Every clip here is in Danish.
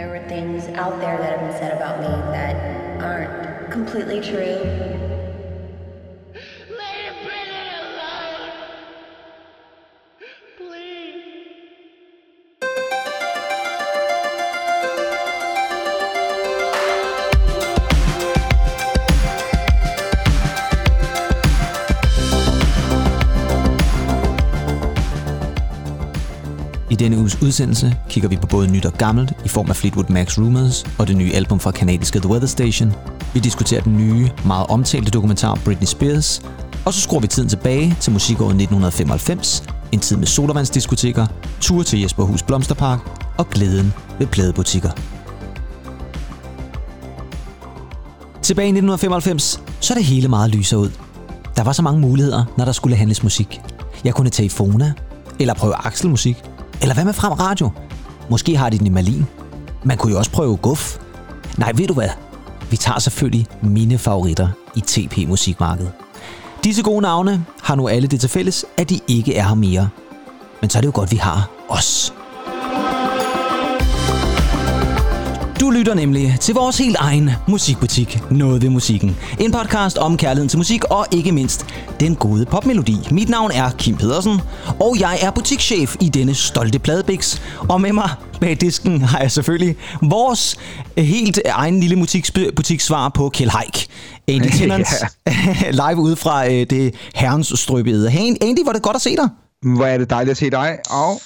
There were things out there that have been said about me that aren't completely true. Denne uges udsendelse kigger vi på både nyt og gammelt i form af Fleetwood Mac's Rumors og det nye album fra kanadiske The Weather Station. Vi diskuterer den nye, meget omtalte dokumentar Britney Spears, og så skruer vi tiden tilbage til musikåret 1995, en tid med sodavandsdiskoteker, ture til Jesperhus Blomsterpark og glæden ved pladebutikker. Tilbage i 1995 så er det hele meget lysere ud. Der var så mange muligheder, når der skulle handles musik. Jeg kunne tage i Fona, eller prøve Axel-musik, eller hvad med Frem Radio? Måske har de den i Malin. Man kunne jo også prøve Guf. Nej, ved du hvad? Vi tager selvfølgelig mine favoritter i TP Musikmarkedet. Disse gode navne har nu alle det til fælles, at de ikke er her mere. Men så er det jo godt, vi har os. Du lytter nemlig til vores helt egen musikbutik, Noget ved musikken. En podcast om kærligheden til musik og ikke mindst den gode popmelodi. Mit navn er Kim Pedersen, og jeg er butikschef i denne stolte pladebiks. Og med mig bag disken har jeg selvfølgelig vores helt egen lille butiksvar på Kjell Haik. Andy Timmons, live ude fra øh, det herrens strøbede. Hey, Andy, var det godt at se dig. Hvor er det dejligt at se dig, og...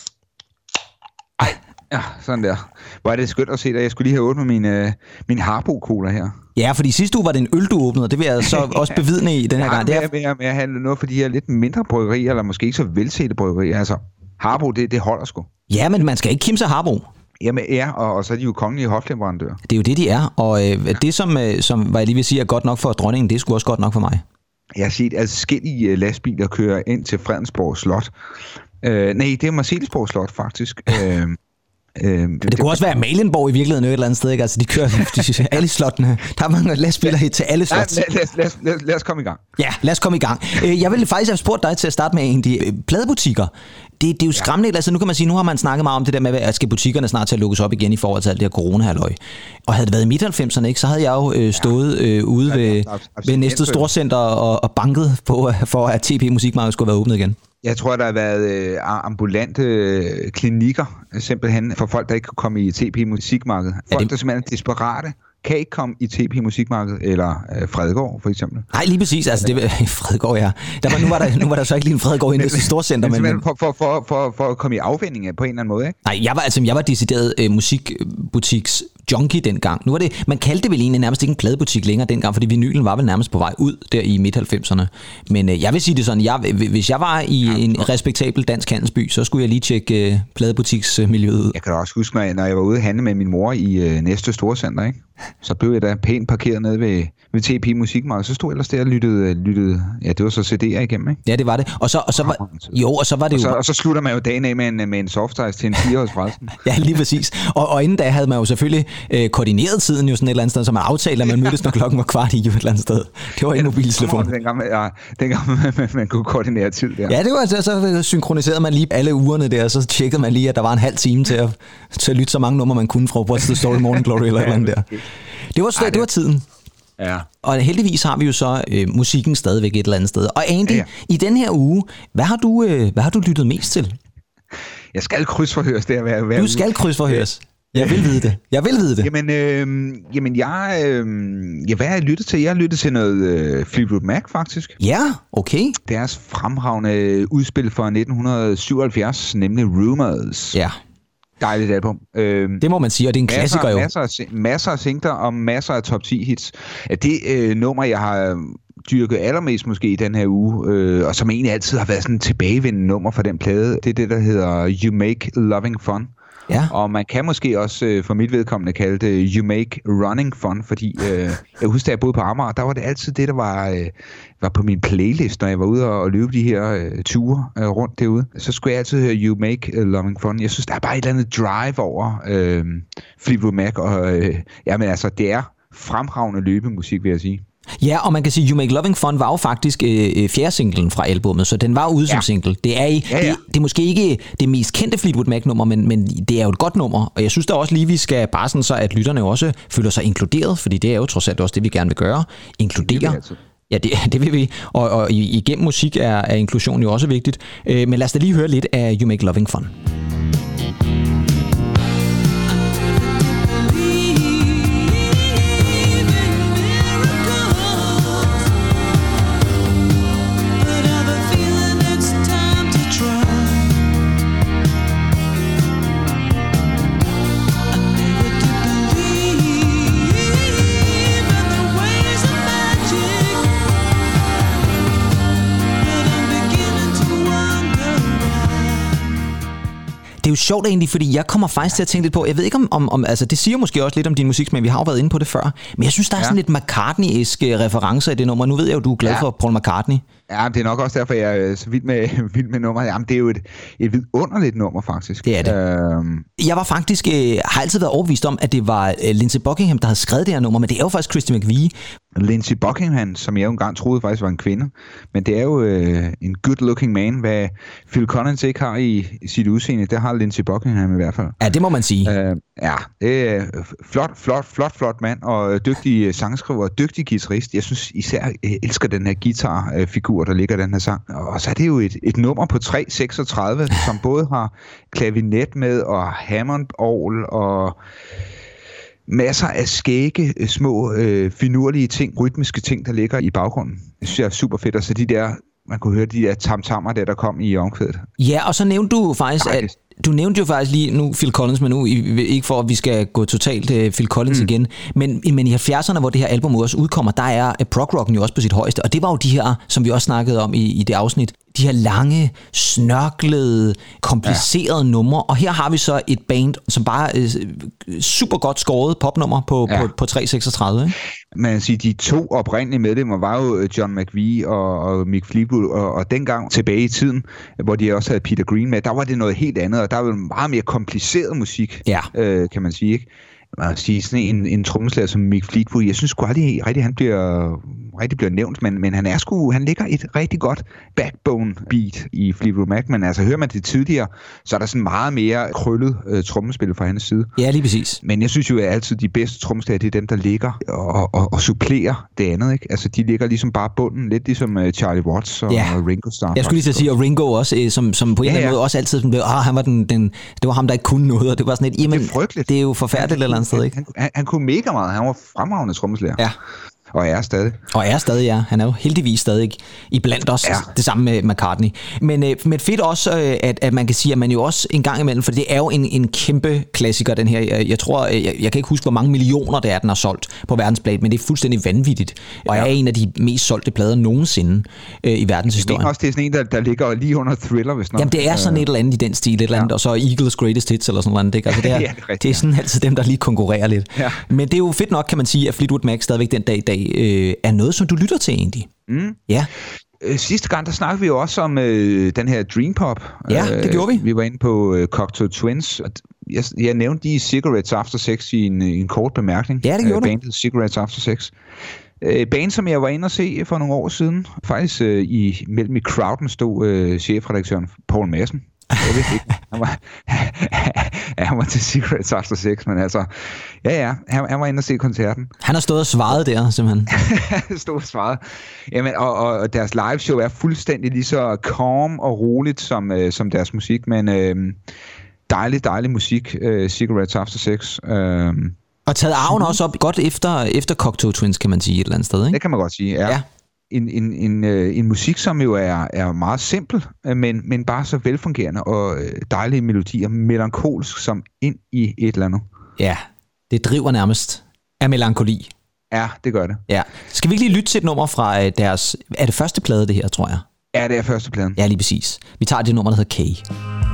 Ja, sådan der. Hvor er det skønt at se dig. Jeg skulle lige have åbnet min, øh, min Harbo-cola her. Ja, fordi sidste uge var det en øl, du åbnede, og det vil jeg så også bevidne i den her gang. Det er mere, mere handle noget for de her lidt mindre bryggerier, eller måske ikke så velsete bryggerier. Altså, Harbo, det, det holder sgu. Ja, men man skal ikke kimse Harbo. Jamen ja, og, og så er de jo kongelige hofleverandører. Det er jo det, de er, og øh, det, som, øh, som hvad jeg lige vil sige, er godt nok for dronningen, det er sgu også godt nok for mig. Jeg har set adskillige øh, lastbiler køre ind til Fredensborg Slot. Øh, nej, det er Marcellesborg Slot faktisk. øh, Øh, det, det kunne også være Malenborg i virkeligheden et eller andet sted, ikke? Altså, de kører de, alle slottene. Der er mange lastbiler ja, til alle slot. Lad, lad, lad, lad, lad os komme i gang. Ja, lad os komme i gang. Øh, jeg ville faktisk have spurgt dig til at starte med en af de øh, pladebutikker. Det, det er jo skræmmende. Ja. Altså, nu kan man sige, nu har man snakket meget om det der med, at skal butikkerne snart til at lukkes op igen i forhold til alt det her corona -halløj. Og havde det været i midt-90'erne, ikke, så havde jeg jo øh, stået øh, ude ja, ved, ved næste storcenter og, og banket på, for at TP Musikmarked skulle være åbnet igen. Jeg tror, der har været øh, ambulante øh, klinikker, simpelthen, for folk, der ikke kan komme i TP Musikmarkedet. Folk, det... der simpelthen er desperate kan ikke komme i TP Musikmarked eller øh, Fredegård, for eksempel. Nej, lige præcis. Altså, det, Fredegård, ja. Der var, nu, var der, nu var der så ikke lige en Fredegård i det storcenter. Men, men, for, for, for, for, for at komme i afvinding på en eller anden måde, ikke? Nej, jeg var, altså, jeg var decideret øh, musikbutiks junkie dengang. Nu var det, man kaldte det vel egentlig nærmest ikke en pladebutik længere dengang, fordi vinylen var vel nærmest på vej ud der i midt-90'erne. Men øh, jeg vil sige det sådan, jeg, hvis jeg var i ja, en respektabel dansk handelsby, så skulle jeg lige tjekke øh, pladebutiksmiljøet ud. Jeg kan også huske, når jeg var ude og handle med min mor i øh, næste storcenter, ikke? Så blev jeg da pænt parkeret nede ved, ved TP Musikmarked. Så stod jeg ellers der og lyttede, lyttede, ja, det var så CD'er igennem, ikke? Ja, det var det. Og så, og så var, jo, og så var det og så, jo... Og så slutter man jo dagen af med en, med en softice til en fireårs frelsen. ja, lige præcis. Og, og inden da havde man jo selvfølgelig øh, koordineret tiden jo sådan et eller andet sted, så man aftalte, at man mødtes, når klokken var kvart i et eller andet sted. Det var en mobiltelefon. Dengang, ja, dengang man, man, man kunne koordinere tid der. Ja, det var altså, så synkroniserede man lige alle ugerne der, og så tjekkede man lige, at der var en halv time til at, til at lytte så mange numre, man kunne fra What's the Story Morning Glory eller eller andet der. Det var, Ej, det, var tiden. Ja. Og heldigvis har vi jo så øh, musikken stadigvæk et eller andet sted. Og Andy, ja. i den her uge, hvad har du, øh, hvad har du lyttet mest til? Jeg skal krydsforhøres der hver, hver Du skal krydsforhøres. Jeg vil vide det. Jeg vil vide det. Jamen, øh, jamen jeg, øh, ja, hvad har jeg lyttet til? Jeg har lyttet til noget øh, Fleetwood Mac, faktisk. Ja, okay. Deres fremragende udspil fra 1977, nemlig Rumors. Ja. Dejligt album. Øh, det må man sige, og det er en masser, klassiker jo. Masser, af, masser af singler og masser af top 10 hits. Det øh, nummer, jeg har dyrket allermest måske i den her uge, øh, og som egentlig altid har været sådan en tilbagevendende nummer for den plade, det er det, der hedder You Make Loving Fun. Ja. Og man kan måske også øh, for mit vedkommende kalde det You Make Running Fun, fordi øh, jeg husker, da jeg boede på Amager, der var det altid det, der var, øh, var på min playlist, når jeg var ude og, og løbe de her øh, ture øh, rundt derude. Så skulle jeg altid høre You Make Running Loving Fun. Jeg synes, der er bare et eller andet drive over øh, Fleetwood Mac, og øh, jamen altså, det er fremragende løbemusik, vil jeg sige. Ja, og man kan sige, You Make Loving Fun var jo faktisk øh, øh fjerde singlen fra albummet, så den var ude ja. som single. Det er, i, ja, ja. Det, det er måske ikke det mest kendte Fleetwood Mac-nummer, men, men det er jo et godt nummer, og jeg synes da også lige, vi skal bare sådan så, at lytterne også føler sig inkluderet, fordi det er jo trods alt også det, vi gerne vil gøre. Inkludere. Ja, det, det vil vi. Og, og igennem musik er, er inklusion jo også vigtigt. Øh, men lad os da lige høre lidt af You Make Loving Fun. Det er jo sjovt egentlig, fordi jeg kommer faktisk til at tænke lidt på, jeg ved ikke om, om, om altså det siger måske også lidt om din musik, men vi har jo været inde på det før, men jeg synes, der er ja. sådan lidt McCartney-eske referencer i det nummer. Nu ved jeg jo, du er glad ja. for Paul McCartney. Ja, det er nok også derfor, jeg er så vild med, vild med nummeret. Jamen, det er jo et, et vidunderligt nummer, faktisk. Det er det. Øhm. Jeg var faktisk, øh, har altid været overbevist om, at det var øh, Lindsey Buckingham, der havde skrevet det her nummer, men det er jo faktisk Christy McVie. Lindsey Buckingham, som jeg jo engang troede faktisk var en kvinde, men det er jo øh, en good-looking man, hvad Phil Collins ikke har i, sit udseende, det har Lindsey Buckingham i hvert fald. Ja, det må man sige. Øh, ja, det er flot, flot, flot, flot mand, og dygtig øh, sangskriver, dygtig guitarist. Jeg synes især, jeg elsker den her guitarfigur, der ligger den her sang. Og så er det jo et, et nummer på 3.36, som både har klavinet med, og hammond og masser af skægge, øh, små, øh, finurlige ting, rytmiske ting, der ligger i baggrunden. Det synes jeg er super fedt. Og så de der man kunne høre de der tamtammer, der, der kom i omkvædet. Ja, og så nævnte du faktisk, at du nævnte jo faktisk lige nu Phil Collins, men nu ikke for, at vi skal gå totalt uh, Phil Collins mm. igen, men, men i 70'erne, hvor det her album også udkommer, der er uh, prog rocken jo også på sit højeste, og det var jo de her, som vi også snakkede om i, i det afsnit, de her lange, snørklede, komplicerede ja. numre. Og her har vi så et band, som bare øh, super godt skåret popnummer på, ja. på, på 336. Ikke? Man siger, de to oprindelige medlemmer var jo øh, John McVie og, og Mick Fleetwood, og, og dengang tilbage i tiden, hvor de også havde Peter Green med, der var det noget helt andet, og der var meget mere kompliceret musik, ja. øh, kan man sige. Ikke? Man sige, sådan en, en trommeslager som Mick Fleetwood, jeg synes sgu aldrig rigtig, han bliver, rigtig bliver nævnt, men, men han er sgu, han ligger et rigtig godt backbone beat i Fleetwood Mac, men altså hører man det tidligere, så er der sådan meget mere krøllet øh, trommespil fra hans side. Ja, lige præcis. Men jeg synes jo, at altid de bedste trommeslager, det er dem, der ligger og, og, og supplerer det andet, ikke? Altså, de ligger ligesom bare bunden, lidt ligesom uh, Charlie Watts og, ja. og Ringo Starr. Jeg skulle lige sige, og Ringo også, øh, som, som på en ja, eller anden måde også altid blev, ah, han var den, den, det var ham, der ikke kunne noget, og det var sådan et, jamen, det er, frygteligt. det er jo forfærdeligt eller andet sted, ikke? Han, han, han kunne mega meget. Han var fremragende trommeslager. Ja. Og er stadig. Og er stadig, ja. Han er jo heldigvis stadig i blandt os. Ja. Det samme med McCartney. Men, øh, men fedt også, øh, at, at man kan sige, at man jo også en gang imellem, for det er jo en, en kæmpe klassiker, den her. Jeg, jeg tror, jeg, jeg kan ikke huske, hvor mange millioner det er, den har solgt på verdensplan, men det er fuldstændig vanvittigt. Og ja. er en af de mest solgte plader nogensinde øh, i verdenshistorien. Jeg også, det er sådan en, der, der ligger lige under Thriller, hvis nok. Jamen, det er sådan et eller andet i den stil, et eller andet, ja. og så Eagles Greatest Hits eller sådan noget. Ikke? Altså, det, er, ja, det, er det er sådan altid dem, der lige konkurrerer lidt. Ja. Men det er jo fedt nok, kan man sige, at Fleetwood Mac stadigvæk den dag i dag øh, er noget som du lytter til egentlig. Mm. Ja. Øh, sidste gang, der snakkede vi jo også om øh, den her Dream Pop. Ja, det gjorde vi. Øh, vi var inde på øh, Cocktail Twins. Jeg, jeg nævnte de Cigarettes After Sex i en, en kort bemærkning. Ja, det gjorde øh, bandet du. Cigarettes After Sex. Øh, band, som jeg var inde og se for nogle år siden. Faktisk øh, i, mellem i crowden stod øh, chefredaktøren Paul Madsen. Jeg ved ikke. Han var, han var til Secrets After Sex, men altså, ja, ja, han, han var inde og se koncerten. Han har stået og svaret der, simpelthen. stået og svaret. Jamen, og, og, deres live show er fuldstændig lige så calm og roligt som, øh, som deres musik, men øh, dejlig, dejlig musik, øh, Cigarettes After Sex. Øh, og taget arven også op godt efter, efter Cocktail Twins, kan man sige, et eller andet sted, ikke? Det kan man godt sige, ja. ja en, en, en, øh, en musik, som jo er, er meget simpel, øh, men, men bare så velfungerende og øh, dejlige melodier, melankolsk som ind i et eller andet. Ja, det driver nærmest af melankoli. Ja, det gør det. Ja. Skal vi ikke lige lytte til et nummer fra deres... Er det første plade, det her, tror jeg? Ja, det er første pladen. Ja, lige præcis. Vi tager det nummer, der hedder K.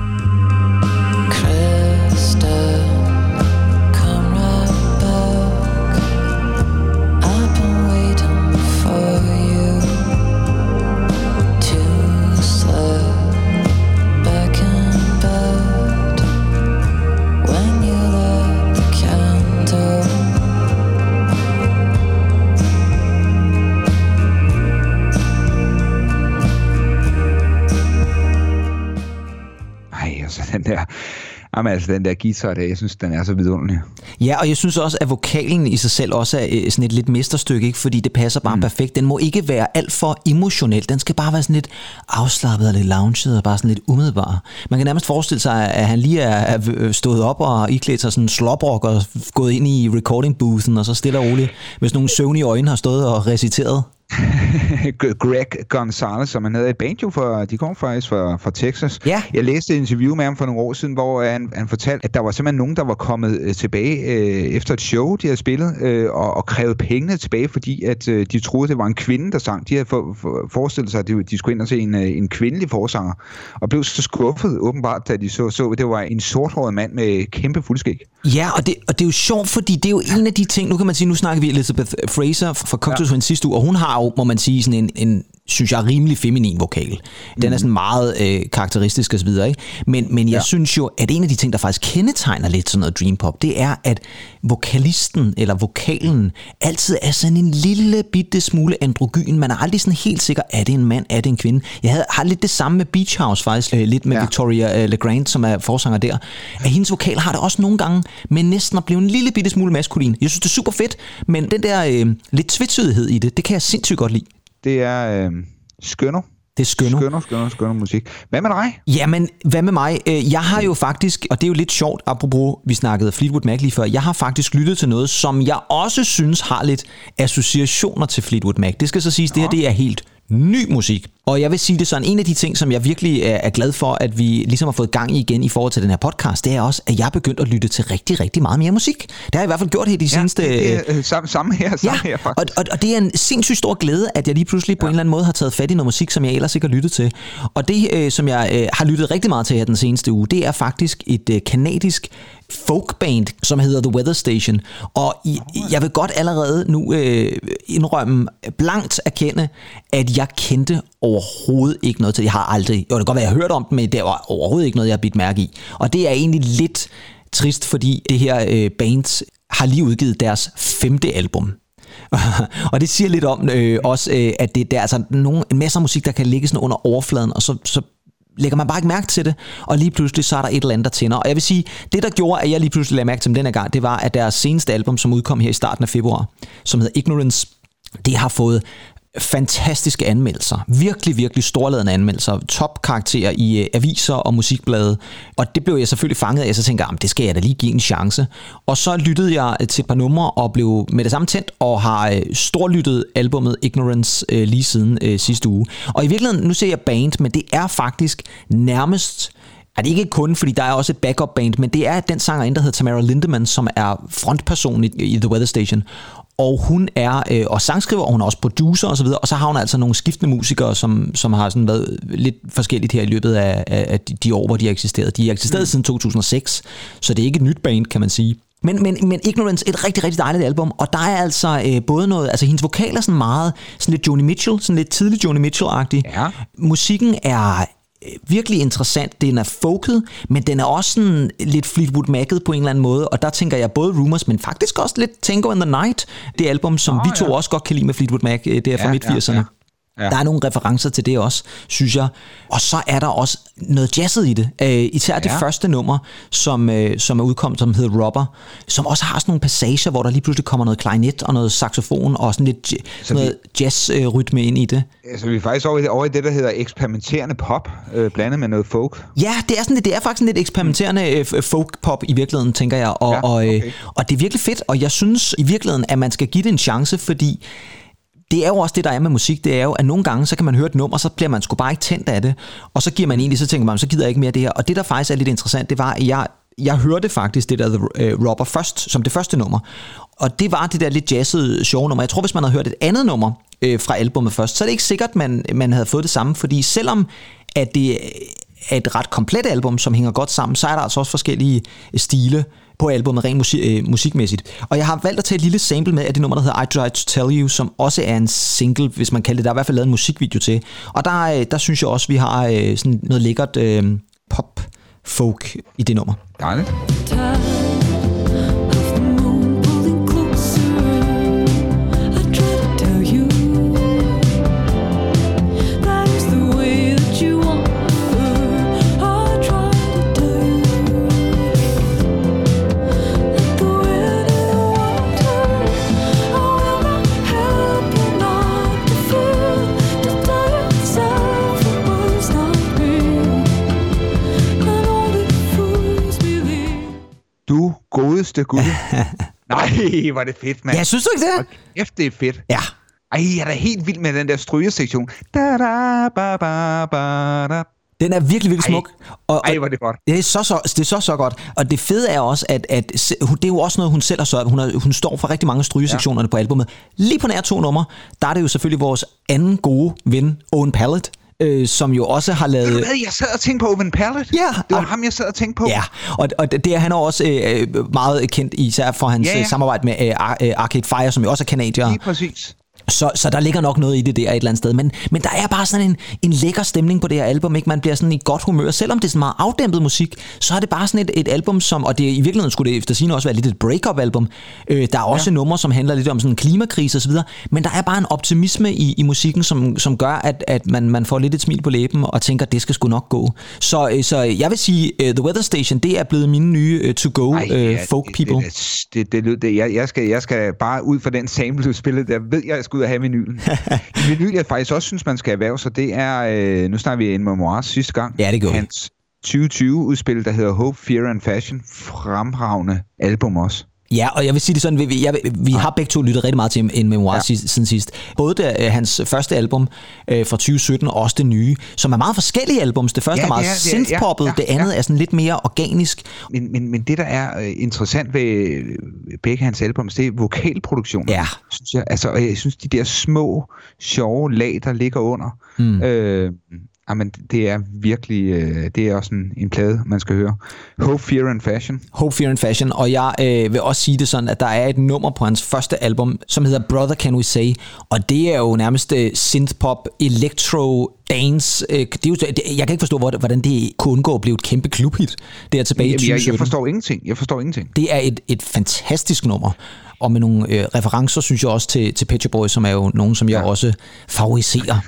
Jamen altså, den der guitar der, jeg synes, den er så vidunderlig. Ja, og jeg synes også, at vokalen i sig selv også er øh, sådan et lidt mesterstykke, ikke? fordi det passer bare mm. perfekt. Den må ikke være alt for emotionel. Den skal bare være sådan lidt afslappet og lidt lounget og bare sådan lidt umiddelbar. Man kan nærmest forestille sig, at han lige er stået op og iklædt sig sådan en sloprock og gået ind i recording boothen og så stille og roligt, hvis nogle søvnige øjne har stået og reciteret. Greg Gonzalez, som han havde et band jo for, de kom faktisk fra, fra Texas. Ja. Jeg læste et interview med ham for nogle år siden, hvor han, han fortalte, at der var simpelthen nogen, der var kommet øh, tilbage øh, efter et show, de havde spillet, øh, og, og krævet pengene tilbage, fordi at øh, de troede, det var en kvinde, der sang. De havde for, for, forestillet sig, at de, de skulle ind og se en, øh, en kvindelig forsanger, og blev så skuffet åbenbart, da de så, så at det var en sorthåret mand med kæmpe fuldskæg. Ja, og det, og det er jo sjovt, fordi det er jo en af de ting, nu kan man sige, nu snakker vi Elizabeth Fraser fra Cocktails ja. sidste uge, og hun har jo, må man sige, sådan en, en synes jeg, rimelig feminin vokal. Den er mhm. sådan meget øh, karakteristisk osv., ikke? Men, men jeg ja. synes jo, at en af de ting, der faktisk kendetegner lidt sådan noget dream pop, det er, at vokalisten eller vokalen altid er sådan en lille bitte smule androgyn. Man er aldrig sådan helt sikker, er det en mand, er det en kvinde? Jeg havde, har lidt det samme med Beach House faktisk, øh, lidt med ja. Victoria øh, LeGrand, som er forsanger der. At hendes vokal har det også nogle gange, men næsten at blive en lille bitte smule maskulin. Jeg synes, det er super fedt, men den der øh, lidt tvetydighed i det, det kan jeg sindssygt godt lide det er øh, Skønner. Det er skønner. Skønner, skønner, skønner musik. Hvad med dig? Jamen, hvad med mig? Øh, jeg har jo faktisk, og det er jo lidt sjovt, apropos, vi snakkede Fleetwood Mac lige før, jeg har faktisk lyttet til noget, som jeg også synes har lidt associationer til Fleetwood Mac. Det skal så siges, det her det er helt ny musik. Og jeg vil sige det sådan, en af de ting, som jeg virkelig er glad for, at vi ligesom har fået gang i igen i forhold til den her podcast, det er også, at jeg er begyndt at lytte til rigtig, rigtig meget mere musik. Det har jeg i hvert fald gjort her de ja, seneste... Det er, øh, samme, samme her, samme ja, her faktisk. Og, og, og det er en sindssygt stor glæde, at jeg lige pludselig på ja. en eller anden måde har taget fat i noget musik, som jeg ellers ikke har lyttet til. Og det, øh, som jeg øh, har lyttet rigtig meget til her den seneste uge, det er faktisk et øh, kanadisk folkband, som hedder The Weather Station. Og i, jeg vil godt allerede nu øh, indrømme, blankt erkende, at jeg kendte overhovedet ikke noget til. Jeg har aldrig, jo det kan godt være, jeg har hørt om dem, men det var overhovedet ikke noget, jeg har bidt mærke i. Og det er egentlig lidt trist, fordi det her øh, band har lige udgivet deres femte album. og det siger lidt om øh, også, øh, at det, der er altså nogle, en masse musik, der kan ligge sådan under overfladen, og så, så lægger man bare ikke mærke til det, og lige pludselig så er der et eller andet, der tænder. Og jeg vil sige, det der gjorde, at jeg lige pludselig lagde mærke til dem denne gang, det var, at deres seneste album, som udkom her i starten af februar, som hedder Ignorance, det har fået fantastiske anmeldelser. Virkelig, virkelig storladende anmeldelser. Topkarakterer i øh, aviser og musikblade. Og det blev jeg selvfølgelig fanget af, så tænkte ah, jeg, det skal jeg da lige give en chance. Og så lyttede jeg øh, til et par numre og blev med det samme tændt, og har øh, storlyttet albumet Ignorance øh, lige siden øh, sidste uge. Og i virkeligheden, nu ser jeg band, men det er faktisk nærmest er det ikke kun, fordi der er også et backup band, men det er den sanger, der hedder Tamara Lindemann, som er frontperson i, i The Weather Station og hun er øh, og sangskriver, og hun er også producer og så videre, og så har hun altså nogle skiftende musikere, som, som har sådan været lidt forskelligt her i løbet af, af de år, hvor de har eksisteret. De har eksisteret mm. siden 2006, så det er ikke et nyt band, kan man sige. Men, men, men Ignorance, et rigtig, rigtig dejligt album, og der er altså øh, både noget, altså hendes vokal er sådan meget, sådan lidt Joni Mitchell, sådan lidt tidlig Joni Mitchell-agtig. Ja. Musikken er virkelig interessant. Den er folket, men den er også sådan lidt Fleetwood Mac'et på en eller anden måde, og der tænker jeg både Rumors, men faktisk også lidt Tango in the Night, det album, som oh, vi to ja. også godt kan lide med Fleetwood Mac, øh, det er fra ja, midt-80'erne. Ja, ja. Ja. Der er nogle referencer til det også, synes jeg. Og så er der også noget jazzet i det. Uh, især ja. det første nummer, som, uh, som er udkommet, som hedder Robber, som også har sådan nogle passager, hvor der lige pludselig kommer noget klarinet og noget saxofon og sådan lidt så noget vi, jazzrytme ind i det. Så vi er faktisk over i, over i det, der hedder eksperimenterende pop, uh, blandet med noget folk. Ja, det er, sådan, det er faktisk lidt eksperimenterende uh, folk-pop i virkeligheden, tænker jeg. Og, ja, okay. og, og det er virkelig fedt, og jeg synes i virkeligheden, at man skal give det en chance, fordi det er jo også det, der er med musik, det er jo, at nogle gange, så kan man høre et nummer, så bliver man sgu bare ikke tændt af det, og så giver man egentlig, så tænker man, så gider jeg ikke mere det her. Og det, der faktisk er lidt interessant, det var, at jeg, jeg hørte faktisk det der The øh, Robber først, som det første nummer. Og det var det der lidt jazzede show nummer. Jeg tror, hvis man havde hørt et andet nummer øh, fra albumet først, så er det ikke sikkert, man, man havde fået det samme, fordi selvom at det er et ret komplet album, som hænger godt sammen, så er der altså også forskellige øh, stile på albumet rent musik, øh, musikmæssigt. Og jeg har valgt at tage et lille sample med af det nummer, der hedder I Try To Tell You, som også er en single, hvis man kalder det. Der er i hvert fald lavet en musikvideo til. Og der, øh, der synes jeg også, vi har øh, sådan noget lækkert øh, pop-folk i det nummer. Dejligt. Godeste gud. Nej, var det fedt, mand. Ja, synes du ikke det? Kæft, det er fedt. Ja. Ej, jeg er da helt vild med den der strygersektion. Da, da, ba, ba, ba, da. Den er virkelig, virkelig smuk. Og, og Ej, er det godt. Det er så, så, det er så, så godt. Og det fede er også, at, at det er jo også noget, hun selv har sørget. Hun, har, hun står for rigtig mange strygesektionerne ja. på albumet. Lige på nær to numre, der er det jo selvfølgelig vores anden gode ven, Owen Pallet, øh, som jo også har lavet... Ved jeg sad og tænkte på Owen Pallet. Ja, Det var og- ham, jeg sad og tænkte på. Ja, og, og det er han er også øh, meget kendt især for hans Ja, ja, ja. samarbejde med øh, øh, Arcade Fire, som jo også er kanadier. Lige præcis. Så, så der ligger nok noget i det der et eller andet sted. Men, men der er bare sådan en, en lækker stemning på det her album. Ikke? Man bliver sådan i godt humør. Selvom det er sådan meget afdæmpet musik, så er det bare sådan et, et album, som... Og det, i virkeligheden skulle det efter sigende også være lidt et break-up-album. Øh, der er også ja. numre, som handler lidt om sådan klimakrise osv. Men der er bare en optimisme i, i musikken, som, som gør, at, at man, man får lidt et smil på læben og tænker, det skal sgu nok gå. Så, øh, så jeg vil sige, uh, The Weather Station, det er blevet mine nye uh, to-go Ej, uh, folk people. Det, det, det, det, det, jeg, jeg, skal, jeg skal bare ud fra den sample, du spillede, der ved jeg, jeg skal ud og have vinylen. en vinyl, jeg faktisk også synes, man skal erhverve sig, det er, øh, nu snakker vi en memoir sidste gang. Ja, det gjorde. Hans 2020-udspil, der hedder Hope, Fear and Fashion. Fremragende album også. Ja, og jeg vil sige det sådan, vi, vi, jeg, vi har begge to lyttet rigtig meget til en memoir ja. sidst, siden sidst. Både det, øh, hans første album øh, fra 2017, og også det nye, som er meget forskellige albums. Det første Ja, er meget er- ja, synthpoppet, ja, det andet ja. er sådan lidt mere organisk. Men, men, men det, der er øh, interessant ved øh, begge hans albums, det er vokalproduktionen. Ja. Synes jeg. Altså, jeg synes, de der små, sjove lag, der ligger under, mm. øh, jamen, det er virkelig, øh, det er også en, en plade, man skal høre. Hope, Fear and Fashion. Hope, Fear and Fashion, og jeg øh, vil også sige det sådan, at der er et nummer på hans første album, som hedder Brother Can We Say, og det er jo nærmest øh, synthpop, electro, dance. Øh, det er jo, det, jeg kan ikke forstå, hvor- hvordan det kunne undgå at blive et kæmpe klubhit. Det er tilbage i Jamen, jeg, 2017. jeg forstår ingenting. Jeg forstår ingenting. Det er et, et fantastisk nummer, og med nogle øh, referencer, synes jeg også, til, til Pet Boys, som er jo nogen, som jeg ja. også favoriserer.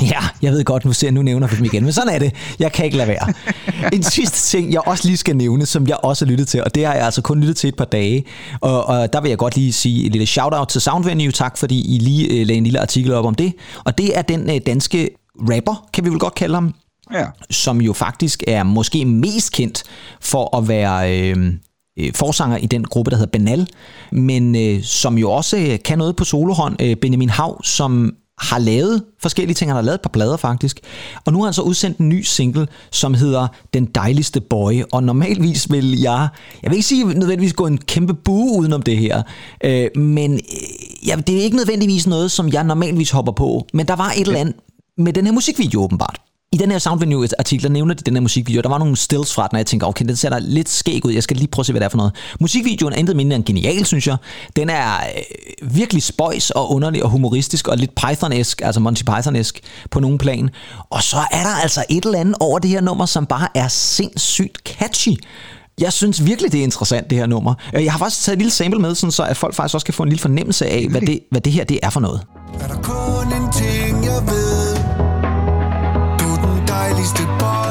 Ja, jeg ved godt, nu, ser, nu nævner vi dem igen, men sådan er det. Jeg kan ikke lade være. En sidste ting, jeg også lige skal nævne, som jeg også har lyttet til, og det har jeg altså kun lyttet til et par dage, og, og der vil jeg godt lige sige et lille shout-out til Sound Venue, tak fordi I lige øh, lagde en lille artikel op om det, og det er den øh, danske rapper, kan vi vel godt kalde ham, Ja. som jo faktisk er måske mest kendt for at være øh, øh, forsanger i den gruppe, der hedder Benal, men øh, som jo også øh, kan noget på solohånd, øh, Benjamin Hav, som har lavet forskellige ting. Han har lavet et par plader faktisk. Og nu har han så udsendt en ny single, som hedder Den dejligste boy. Og normalvis vil jeg, jeg vil ikke sige nødvendigvis gå en kæmpe bue udenom det her, øh, men øh, ja, det er ikke nødvendigvis noget, som jeg normalvis hopper på. Men der var et eller andet med den her musikvideo åbenbart. I den her Soundvenue-artikel, der nævner de den her musikvideo. Der var nogle stills fra den, og jeg tænker, okay, den ser da lidt skæg ud. Jeg skal lige prøve at se, hvad det er for noget. Musikvideoen er intet mindre end genial, synes jeg. Den er øh, virkelig spøjs og underlig og humoristisk og lidt Python-esk, altså Monty Python-esk på nogen plan. Og så er der altså et eller andet over det her nummer, som bare er sindssygt catchy. Jeg synes virkelig, det er interessant, det her nummer. Øh, jeg har faktisk taget et lille sample med, sådan så at folk faktisk også kan få en lille fornemmelse af, hvad det, hvad det her det er for noget. Er der kun en ting, jeg ved er den dejligste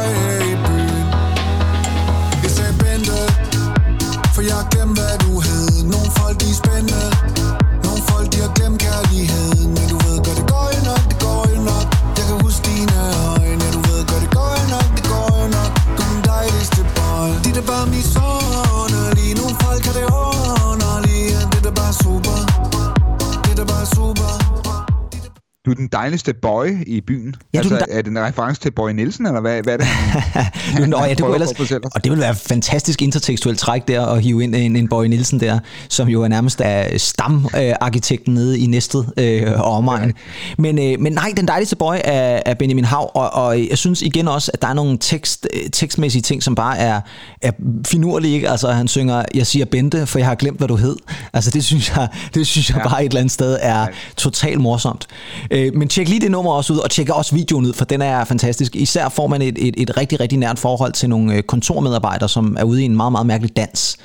den dejligste boy i byen. Ja, er altså, den er det en reference til Boy Nielsen, eller hvad, hvad er det? Nå, ja, det kunne ellers, og det vil være fantastisk intertekstuelt træk der at hive ind en, en Boy Nielsen der, som jo er nærmest er stamarkitekten nede i Næstved øh, og omegn. Men, øh, men nej, den dejligste boy er, er Benjamin Hav, og, og jeg synes igen også, at der er nogle tekst, øh, tekstmæssige ting, som bare er, er finurlige. Ikke? Altså han synger, jeg siger Bente, for jeg har glemt, hvad du hed. Altså det synes jeg, det synes jeg ja. bare et eller andet sted er totalt morsomt. Øh, men tjek lige det nummer også ud, og tjek også videoen ud, for den er fantastisk. Især får man et, et, et rigtig, rigtig nært forhold til nogle øh, kontormedarbejdere, som er ude i en meget, meget mærkelig dans.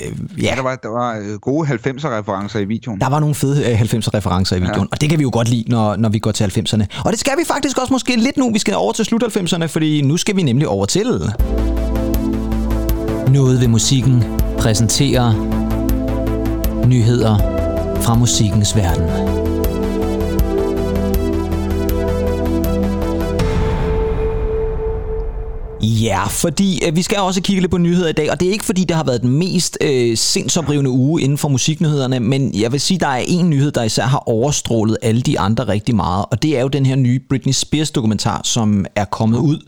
Øh, Ja, ja, der var, der var øh, gode 90'er-referencer i videoen. der var nogle fede øh, 90'er-referencer i videoen, ja. og det kan vi jo godt lide, når, når vi går til 90'erne. Og det skal vi faktisk også måske lidt nu. Vi skal over til slut 90'erne, fordi nu skal vi nemlig over til... Noget ved musikken præsenterer nyheder fra musikkens verden. Ja, fordi øh, vi skal også kigge lidt på nyheder i dag, og det er ikke fordi, det har været den mest øh, sindsoprivende uge inden for musiknyhederne, men jeg vil sige, der er en nyhed, der især har overstrålet alle de andre rigtig meget, og det er jo den her nye Britney Spears dokumentar, som er kommet ud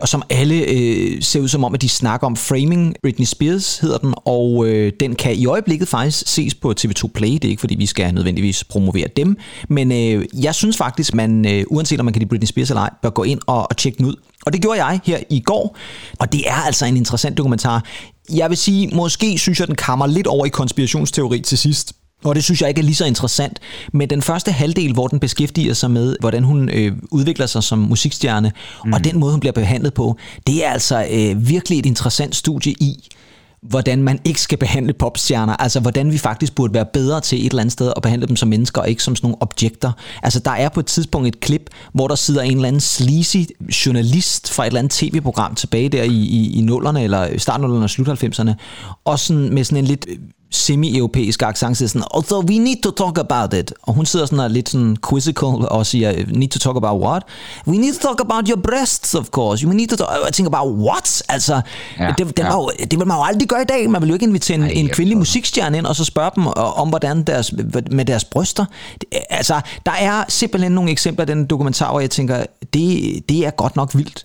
og som alle øh, ser ud som om, at de snakker om Framing Britney Spears, hedder den, og øh, den kan i øjeblikket faktisk ses på TV2 Play. Det er ikke, fordi vi skal nødvendigvis promovere dem, men øh, jeg synes faktisk, man, øh, uanset om man kan lide Britney Spears eller ej, bør gå ind og, og tjekke den ud. Og det gjorde jeg her i går, og det er altså en interessant dokumentar. Jeg vil sige, måske synes jeg, den kammer lidt over i konspirationsteori til sidst. Og det synes jeg ikke er lige så interessant. Men den første halvdel, hvor den beskæftiger sig med, hvordan hun øh, udvikler sig som musikstjerne, mm. og den måde, hun bliver behandlet på, det er altså øh, virkelig et interessant studie i, hvordan man ikke skal behandle popstjerner, altså hvordan vi faktisk burde være bedre til et eller andet sted at behandle dem som mennesker, og ikke som sådan nogle objekter. Altså der er på et tidspunkt et klip, hvor der sidder en eller anden sleazy journalist fra et eller andet tv-program tilbage der i, i, i nullerne, eller startnullerne og slut 90'erne, og sådan med sådan en lidt semi-europæisk accent, siger sådan, although we need to talk about it. Og hun sidder sådan lidt sådan quizzical og siger, need to talk about what? We need to talk about your breasts, of course. We need to talk, I think about what? Altså, ja, det, det, ja. jo, det vil man jo aldrig gøre i dag. Man vil jo ikke invitere en, Ej, en kvindelig musikstjerne ind, og så spørge dem om, hvordan deres, med deres bryster. Altså, der er simpelthen nogle eksempler i den dokumentar, hvor jeg tænker, det, det er godt nok vildt.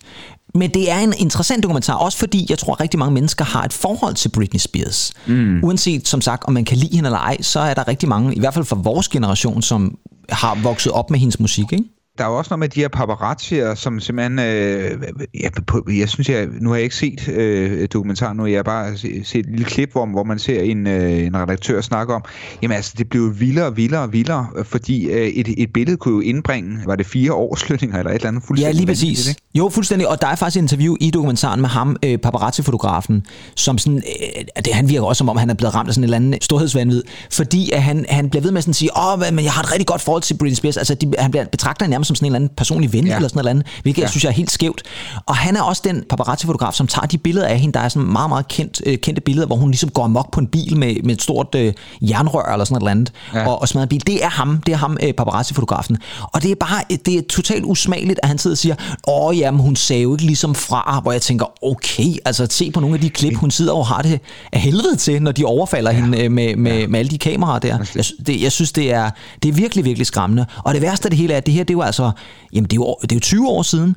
Men det er en interessant dokumentar, også fordi jeg tror, at rigtig mange mennesker har et forhold til Britney Spears. Mm. Uanset, som sagt, om man kan lide hende eller ej, så er der rigtig mange, i hvert fald for vores generation, som har vokset op med hendes musik, ikke? Der er jo også noget med de her paparazzier, som simpelthen... Øh, jeg, på, jeg synes, jeg, nu har jeg ikke set øh, dokumentaren nu, jeg har bare set et lille klip, hvor, hvor man ser en, øh, en redaktør snakke om, jamen altså, det blev vildere og vildere og vildere, fordi øh, et, et billede kunne jo indbringe, var det fire årslønninger eller et eller andet fuldstændig? Ja, lige præcis. Ikke? Jo, fuldstændig, og der er faktisk et interview i dokumentaren med ham, øh, paparazzi-fotografen, som sådan, øh, det, han virker også som om, han er blevet ramt af sådan en eller anden storhedsvandvid, fordi at han, han bliver ved med sådan at sige, åh, men jeg har et rigtig godt forhold til Britney Spears, altså de, han bliver betragter nærmest som sådan en eller anden personlig ven ja. eller sådan noget andet, hvilket ja. jeg synes er helt skævt. Og han er også den paparazzi-fotograf, som tager de billeder af hende, der er sådan meget, meget kendt, øh, kendte billeder, hvor hun ligesom går amok på en bil med, med et stort øh, jernrør eller sådan noget andet, ja. og, og smadrer en bil. Det er ham, det er ham øh, paparazzi-fotografen. Og det er bare, det er totalt usmageligt, at han sidder og siger, åh jamen, hun sagde jo ikke ligesom fra, hvor jeg tænker, okay, altså se på nogle af de klip, hun sidder og har det af helvede til, når de overfalder ja. hende øh, med, med, ja. med alle de kameraer der. Jeg, det, jeg synes, det er, det er virkelig, virkelig skræmmende. Og det værste af det hele er, at det her, det er jo altså jamen det er jo, det er jo 20 år siden,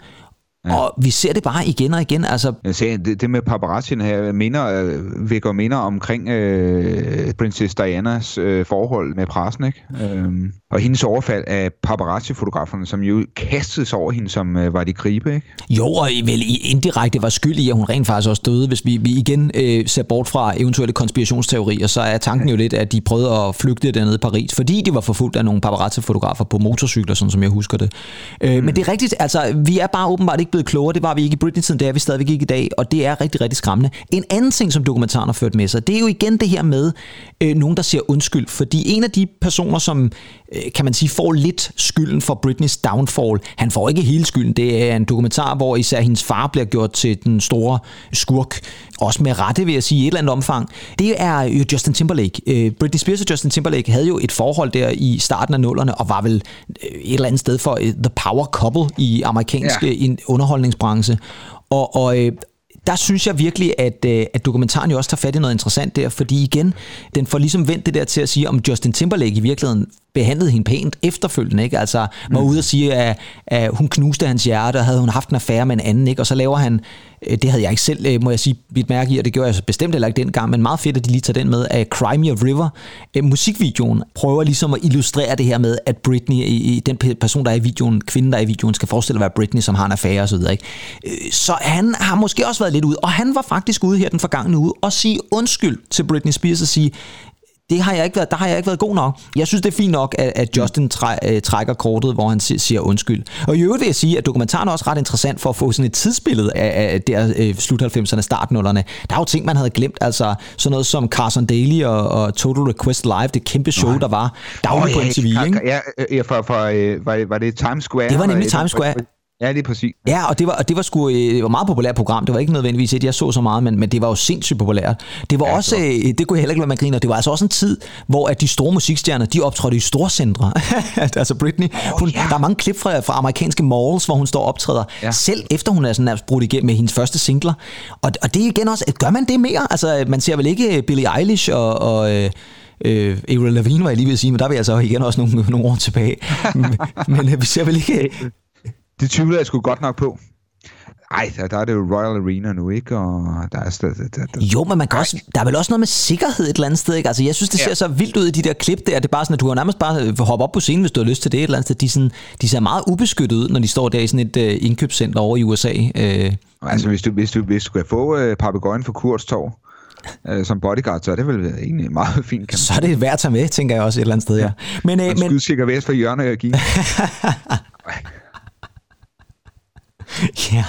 Ja. Og vi ser det bare igen og igen. Altså... Jeg ser, det, det med paparazzien her minder, øh, vækker minder omkring øh, prinsesse Dianas øh, forhold med pressen, ikke? Øhm, og hendes overfald af paparazzi-fotograferne, som jo kastede sig over hende, som øh, var de gribe, ikke? Jo, og vel indirekte var skyld i, at hun rent faktisk også døde. Hvis vi, vi igen øh, ser bort fra eventuelle konspirationsteorier, så er tanken jo lidt, at de prøvede at flygte dernede i Paris, fordi de var forfulgt af nogle paparazzi-fotografer på motorcykler, sådan som jeg husker det. Øh, mm. Men det er rigtigt, altså vi er bare åbenbart ikke blevet klogere. Det var vi ikke i Britney-tiden, det er vi stadigvæk ikke i dag, og det er rigtig, rigtig skræmmende. En anden ting, som dokumentaren har ført med sig, det er jo igen det her med øh, nogen, der siger undskyld. Fordi en af de personer, som øh, kan man sige, får lidt skylden for Britneys downfall, han får ikke hele skylden. Det er en dokumentar, hvor især hendes far bliver gjort til den store skurk, også med rette, vil jeg sige, i et eller andet omfang. Det er jo Justin Timberlake. Øh, Britney Spears og Justin Timberlake havde jo et forhold der i starten af nullerne, og var vel øh, et eller andet sted for øh, the power couple i amerikansk ja. underholdningsbranche. Og, og, der synes jeg virkelig, at, øh, at dokumentaren jo også tager fat i noget interessant der, fordi igen, den får ligesom vendt det der til at sige, om Justin Timberlake i virkeligheden behandlede hende pænt efterfølgende, ikke? Altså var mm. ude og sige, at, at hun knuste hans hjerte, og havde hun haft en affære med en anden, ikke? Og så laver han, øh, det havde jeg ikke selv, øh, må jeg sige, bidt mærke i, og det gjorde jeg bestemt heller ikke dengang, men meget fedt, at de lige tager den med, at Crime Me River, musikvideoen, prøver ligesom at illustrere det her med, at Britney, den person, der er i videoen, kvinden, der er i videoen, skal forestille at være Britney, som har en affære og så ikke? Så han har måske også været lidt ude, og han var faktisk ude her den forgangne uge og sige undskyld til Britney Spears og sige, det har jeg ikke været, der har jeg ikke været god nok. Jeg synes, det er fint nok, at, at Justin træ, øh, trækker kortet, hvor han siger undskyld. Og i øvrigt vil jeg sige, at dokumentaren er også ret interessant for at få sådan et tidsbillede af, af der øh, slut 90'erne, start 0'erne. Der er jo ting, man havde glemt, altså sådan noget som Carson Daly og, og Total Request Live, det kæmpe show, der var dagligt oh, på MTV. Ikke? Ja, ja for, for, øh, var, var det Times Square? Det var nemlig Times Square. Ja, lige præcis. Ja, og det var, og det var sgu øh, det var et meget populært program. Det var ikke nødvendigvis et, jeg så så meget, men, men det var jo sindssygt populært. Det var ja, også, det, var. Øh, det kunne jeg heller ikke lade mig grine, det var altså også en tid, hvor at de store musikstjerner, de optrådte i store centre. altså Britney, oh, hun, ja. der er mange klip fra, fra amerikanske malls, hvor hun står og optræder, ja. selv efter hun er sådan nærmest brudt igennem med hendes første singler. Og, og det er igen også, gør man det mere? Altså, man ser vel ikke Billie Eilish og, og øh, Øh, Avril Lavigne var jeg lige ved at sige, men der er vi altså igen også nogle, nogle år tilbage. men, men øh, vi ser vel ikke... Det tvivler jeg sgu godt nok på. Ej, der, der er det jo Royal Arena nu, ikke? Og der er der, der, der. Jo, men man kan også, der er vel også noget med sikkerhed et eller andet sted, ikke? Altså, jeg synes, det ser ja. så vildt ud i de der klip der. Det er bare sådan, at du har nærmest bare hoppe op på scenen, hvis du har lyst til det et eller andet sted. De, sådan, de ser meget ubeskyttet ud, når de står der i sådan et uh, indkøbscenter over i USA. Uh, altså, hvis du, hvis du, hvis du skal få uh, papegøjen for Kurstov, uh, som bodyguard, så er det vel egentlig meget fint. Kan så er det værd at tage med, tænker jeg også et eller andet sted, ja. Men, uh, men... Skydsikker vest for hjørne og give. ja,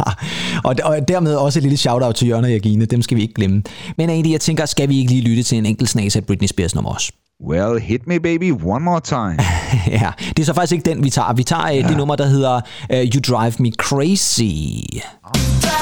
og, og dermed også et lille shout-out til Jørgen og Jagine, dem skal vi ikke glemme. Men egentlig, jeg tænker, skal vi ikke lige lytte til en enkelt snas af Britney Spears nummer også? Well, hit me baby one more time. ja, det er så faktisk ikke den, vi tager. Vi tager øh, ja. det nummer, der hedder uh, You Drive Me Crazy. Drive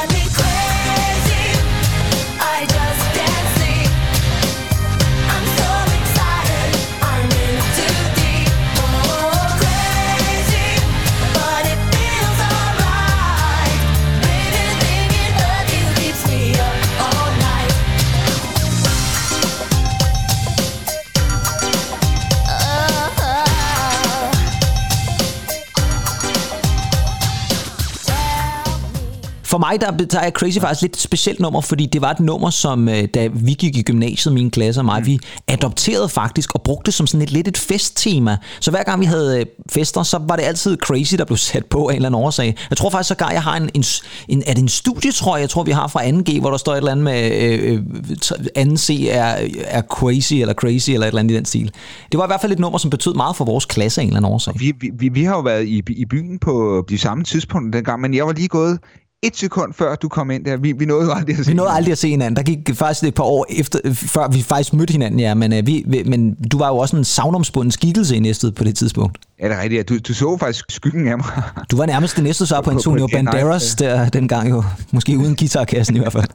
For mig der, der er Crazy faktisk lidt et specielt nummer, fordi det var et nummer, som øh, da vi gik i gymnasiet, min klasse og mig, mm. vi adopterede faktisk og brugte som sådan et lidt et festtema. Så hver gang vi havde øh, fester, så var det altid Crazy, der blev sat på af en eller anden årsag. Jeg tror faktisk så jeg har en, en, en, er det en studietrøje, jeg tror vi har fra 2G, hvor der står et eller andet med øh, 2C er, er crazy eller crazy eller et eller andet i den stil. Det var i hvert fald et nummer, som betød meget for vores klasse af en eller anden årsag. Vi, vi, vi har jo været i, i byen på de samme tidspunkter dengang, men jeg var lige gået et sekund før du kom ind der. Vi, vi nåede aldrig at se Vi nåede aldrig at se hinanden. Der gik faktisk et par år efter, før vi faktisk mødte hinanden, ja. Men, uh, vi, men du var jo også en savnomsbunden skikkelse i næstet på det tidspunkt. Ja, det er rigtigt. Du, du så faktisk skyggen af mig. Du var nærmest det næste så på Antonio Banderas der, dengang jo. Måske uden guitarkassen i hvert fald.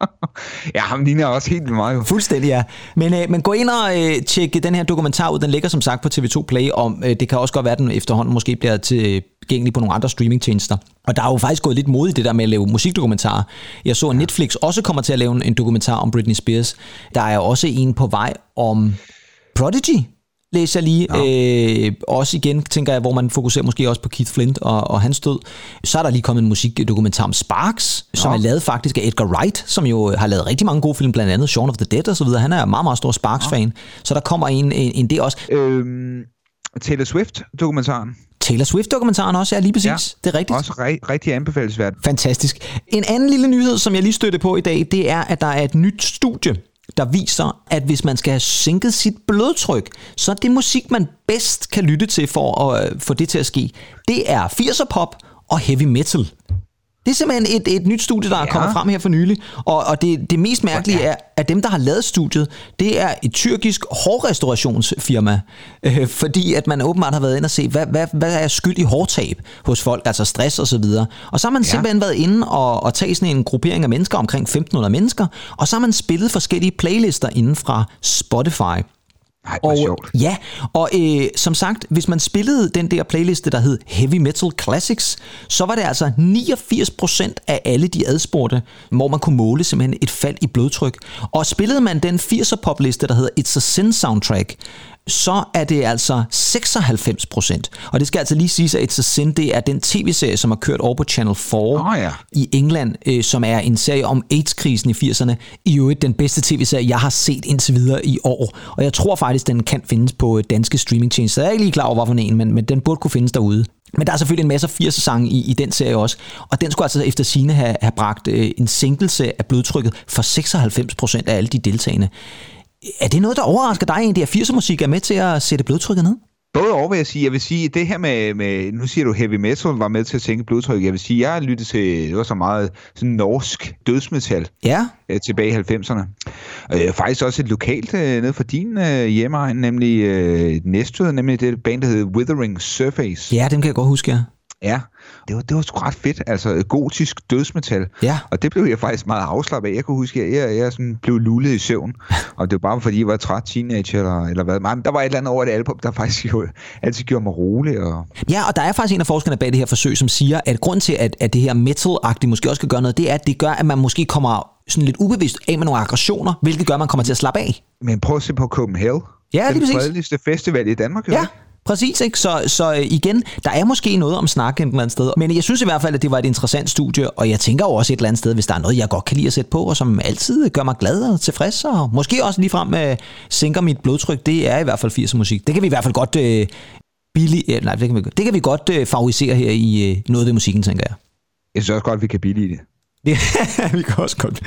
ja, ham ligner også helt med mig jo. Fuldstændig, ja. Men, øh, men gå ind og øh, tjek den her dokumentar ud. Den ligger som sagt på TV2 Play. Om, øh, det kan også godt være, at den efterhånden måske bliver tilgængelig på nogle andre streamingtjenester. Og der er jo faktisk gået lidt mod i det der med at lave musikdokumentarer. Jeg så, at Netflix også kommer til at lave en dokumentar om Britney Spears. Der er også en på vej om Prodigy, læser jeg lige. Ja. Øh, også igen, tænker jeg, hvor man fokuserer måske også på Keith Flint og, og hans død. Så er der lige kommet en musikdokumentar om Sparks, ja. som er lavet faktisk af Edgar Wright, som jo har lavet rigtig mange gode film, blandt andet Shaun of the Dead og så videre. Han er meget, meget stor Sparks-fan. Ja. Så der kommer en, en, en det også. Øhm, Taylor Swift-dokumentaren. Taylor Swift-dokumentaren også, ja, lige præcis. Ja, det er rigtigt. Også ri- rigtig anbefalesværdigt. Fantastisk. En anden lille nyhed, som jeg lige støtte på i dag, det er, at der er et nyt studie, der viser, at hvis man skal have sænket sit blodtryk, så er det musik, man bedst kan lytte til for at øh, få det til at ske. Det er 80'er pop og heavy metal. Det er simpelthen et, et nyt studie, der ja. er kommet frem her for nylig. Og, og det, det mest mærkelige er, at dem, der har lavet studiet, det er et tyrkisk hårrestaurationsfirma. Øh, fordi at man åbenbart har været inde og se, hvad, hvad, hvad er skyld i hårtab hos folk, altså stress og så videre. Og så har man ja. simpelthen været inde og, og taget sådan en gruppering af mennesker, omkring 1500 mennesker, og så har man spillet forskellige playlister inden fra Spotify. Ej, og, sjovt. Ja, og øh, som sagt, hvis man spillede den der playliste, der hed Heavy Metal Classics, så var det altså 89% af alle de adspurgte, hvor man kunne måle simpelthen et fald i blodtryk. Og spillede man den 80'er popliste, der hedder It's a Sin Soundtrack, så er det altså 96 procent. Og det skal altså lige siges, at It's a Sin, det er den tv-serie, som har kørt over på Channel 4 oh, ja. i England, øh, som er en serie om AIDS-krisen i 80'erne. I øvrigt den bedste tv-serie, jeg har set indtil videre i år. Og jeg tror faktisk, den kan findes på øh, danske streamingtjenester. Jeg er ikke lige klar over, hvorfor en, men, men den burde kunne findes derude. Men der er selvfølgelig en masse 80'er-sange i, i den serie også. Og den skulle altså efter sine have, have bragt øh, en sænkelse af blodtrykket for 96 procent af alle de deltagende. Er det noget, der overrasker dig egentlig, at 80'er musik er med til at sætte blodtrykket ned? Både over vil jeg sige. Jeg vil sige, det her med, med, nu siger du heavy metal var med til at sænke blodtrykket. Jeg vil sige, jeg har lyttet til, det var så meget sådan norsk dødsmetal ja. øh, tilbage i 90'erne. Øh, faktisk også et lokalt øh, ned for din øh, hjemmeegn, nemlig øh, Næstved, nemlig det band, der hedder Withering Surface. Ja, dem kan jeg godt huske, ja. Ja, det var, det var sgu ret fedt. Altså gotisk dødsmetal. Ja. Og det blev jeg faktisk meget afslappet af. Jeg kunne huske, at jeg, jeg, sådan blev lullet i søvn. og det var bare fordi, jeg var træt teenager eller, eller hvad. Men der var et eller andet over det album, der faktisk jo, altid gjorde mig rolig. Og... Ja, og der er faktisk en af forskerne bag det her forsøg, som siger, at grund til, at, at det her metal-agtige måske også kan gøre noget, det er, at det gør, at man måske kommer sådan lidt ubevidst af med nogle aggressioner, hvilket gør, at man kommer til at slappe af. Men prøv at se på Copenhagen. Ja, lige Den præcis. fredeligste festival i Danmark. jo Ja, ikke? Præcis. Ikke? Så, så øh, igen, der er måske noget om snak et eller andet sted. Men jeg synes i hvert fald, at det var et interessant studie, og jeg tænker jo også et eller andet sted, hvis der er noget, jeg godt kan lide at sætte på, og som altid gør mig glad og tilfreds, og måske også ligefrem øh, sænker mit blodtryk, det er i hvert fald 80'er musik. Det kan vi i hvert fald godt... Øh, billig, øh, nej, det kan vi, det kan vi godt øh, favorisere her i øh, noget ved musikken, tænker jeg. Jeg synes også godt, vi kan billige det. Det, vi kan også godt,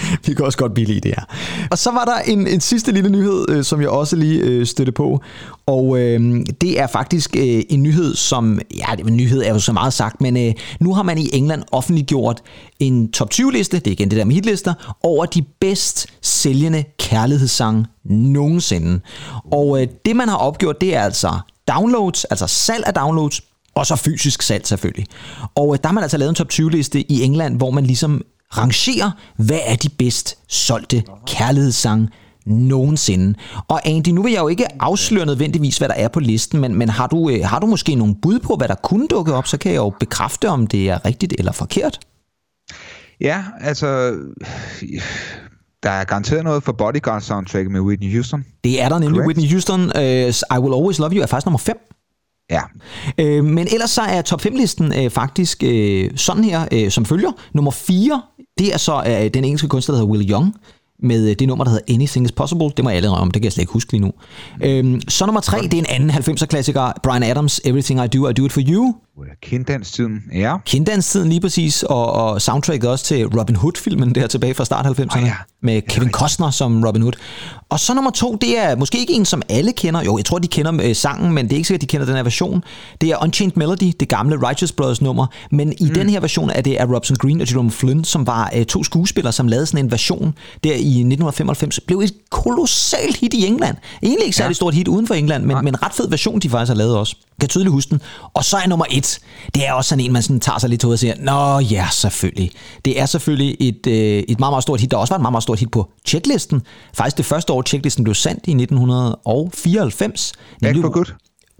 vi kan også godt billige det her. Og så var der en, en sidste lille nyhed, øh, som jeg også lige øh, støtte på. Og øh, det er faktisk øh, en nyhed, som, ja, det, nyhed er jo så meget sagt, men øh, nu har man i England offentliggjort en top 20-liste, det er igen det der med hitlister, over de bedst sælgende kærlighedssange nogensinde. Og øh, det man har opgjort, det er altså downloads, altså salg af downloads, og så fysisk salg selvfølgelig. Og øh, der har man altså lavet en top 20-liste i England, hvor man ligesom rangerer, hvad er de bedst solgte kærlighedssange nogensinde. Og Andy, nu vil jeg jo ikke afsløre nødvendigvis, hvad der er på listen, men, men har, du, øh, har du måske nogle bud på, hvad der kunne dukke op, så kan jeg jo bekræfte, om det er rigtigt eller forkert. Ja, altså... Der er garanteret noget for Bodyguard soundtrack med Whitney Houston. Det er der nemlig. Correct. Whitney Houston, uh, I Will Always Love You, er faktisk nummer 5. Ja, Øh, men ellers så er top 5-listen øh, faktisk øh, sådan her, øh, som følger. Nummer 4, det er så øh, den engelske kunstner, der hedder Will Young, med øh, det nummer, der hedder Anything is Possible. Det må jeg alle om, det kan jeg slet ikke huske lige nu. Øh, så nummer 3, det er en anden 90'er-klassiker, Brian Adams, Everything I Do, I Do It For You. Kenddanstiden. Ja, Kinddanstiden lige præcis, og, og soundtracket også til Robin Hood-filmen der tilbage fra start 90'erne, Åh ja. med Kevin Costner som Robin Hood. Og så nummer to, det er måske ikke en, som alle kender. Jo, jeg tror, de kender øh, sangen, men det er ikke sikkert, de kender den her version. Det er Unchained Melody, det gamle Righteous Brothers nummer. Men i mm. den her version er det af Robson Green og Jerome Flynn, som var øh, to skuespillere, som lavede sådan en version der i 1995. Blev et kolossalt hit i England. Egentlig ikke særlig Ja. stort hit uden for England, men, men en ret fed version, de faktisk har lavet også. Jeg kan tydeligt huske den. Og så er nummer et, det er også sådan en, man sådan tager sig lidt til og siger, Nå ja, selvfølgelig. Det er selvfølgelig et, øh, et meget, meget stort hit. Der også var et meget, meget stort hit på checklisten. Faktisk det første år, checklisten blev sendt i 1994. Back for Good.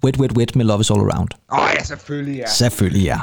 Wet, Wet, Wet med Love is All Around. Åh oh, ja, selvfølgelig, ja. Selvfølgelig, ja.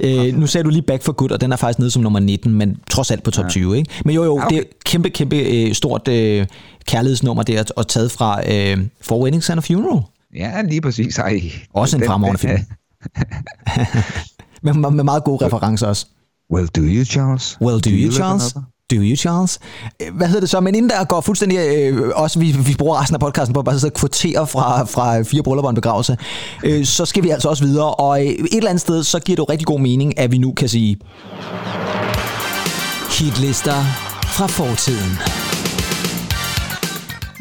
Øh, nu sagde du lige Back for Good, og den er faktisk nede som nummer 19, men trods alt på top 20, ikke? Men jo, jo, Ja, okay. det er kæmpe, kæmpe øh, stort øh, kærlighedsnummer der, og taget fra øh, For Weddings and a Funeral. Ja, lige præcis. Ej. Også en fremragende film. med, med meget gode referencer også. Well, do you, Charles? Well, do, Do you, you Charles? Do you, Charles? Øh, Hvad hedder det så? Men inden der går fuldstændig... Øh, også vi, vi bruger resten af podcasten på at bare sidde og kvotere fra, fra fire bryllupper og en begravelse. Øh, så skal vi altså også videre. Og øh, et eller andet sted, så giver det jo rigtig god mening, at vi nu kan sige... Hitlister fra fortiden.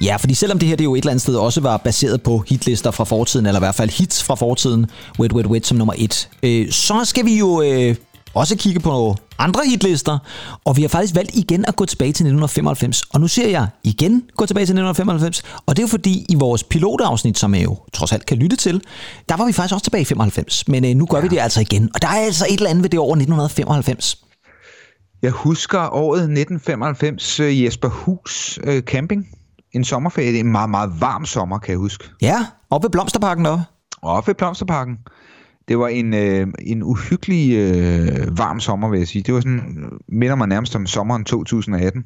Ja, fordi selvom det her det jo et eller andet sted også var baseret på hitlister fra fortiden, eller i hvert fald hits fra fortiden, Wet Wet Wet som nummer et, øh, så skal vi jo øh, også kigge på andre hitlister, og vi har faktisk valgt igen at gå tilbage til 1995. Og nu ser jeg igen gå tilbage til 1995, og det er jo fordi i vores pilotafsnit, som jeg jo trods alt kan lytte til, der var vi faktisk også tilbage i 95, men øh, nu gør vi det altså igen. Og der er altså et eller andet ved det år 1995. Jeg husker året 1995 øh, Jesper Hus øh, camping. En sommerferie. Er en meget, meget varm sommer, kan jeg huske. Ja, oppe ved Blomsterparken deroppe. Og oppe ved Blomsterparken. Det var en, øh, en uhyggelig øh, varm sommer, vil jeg sige. Det var sådan, minder mig nærmest om sommeren 2018.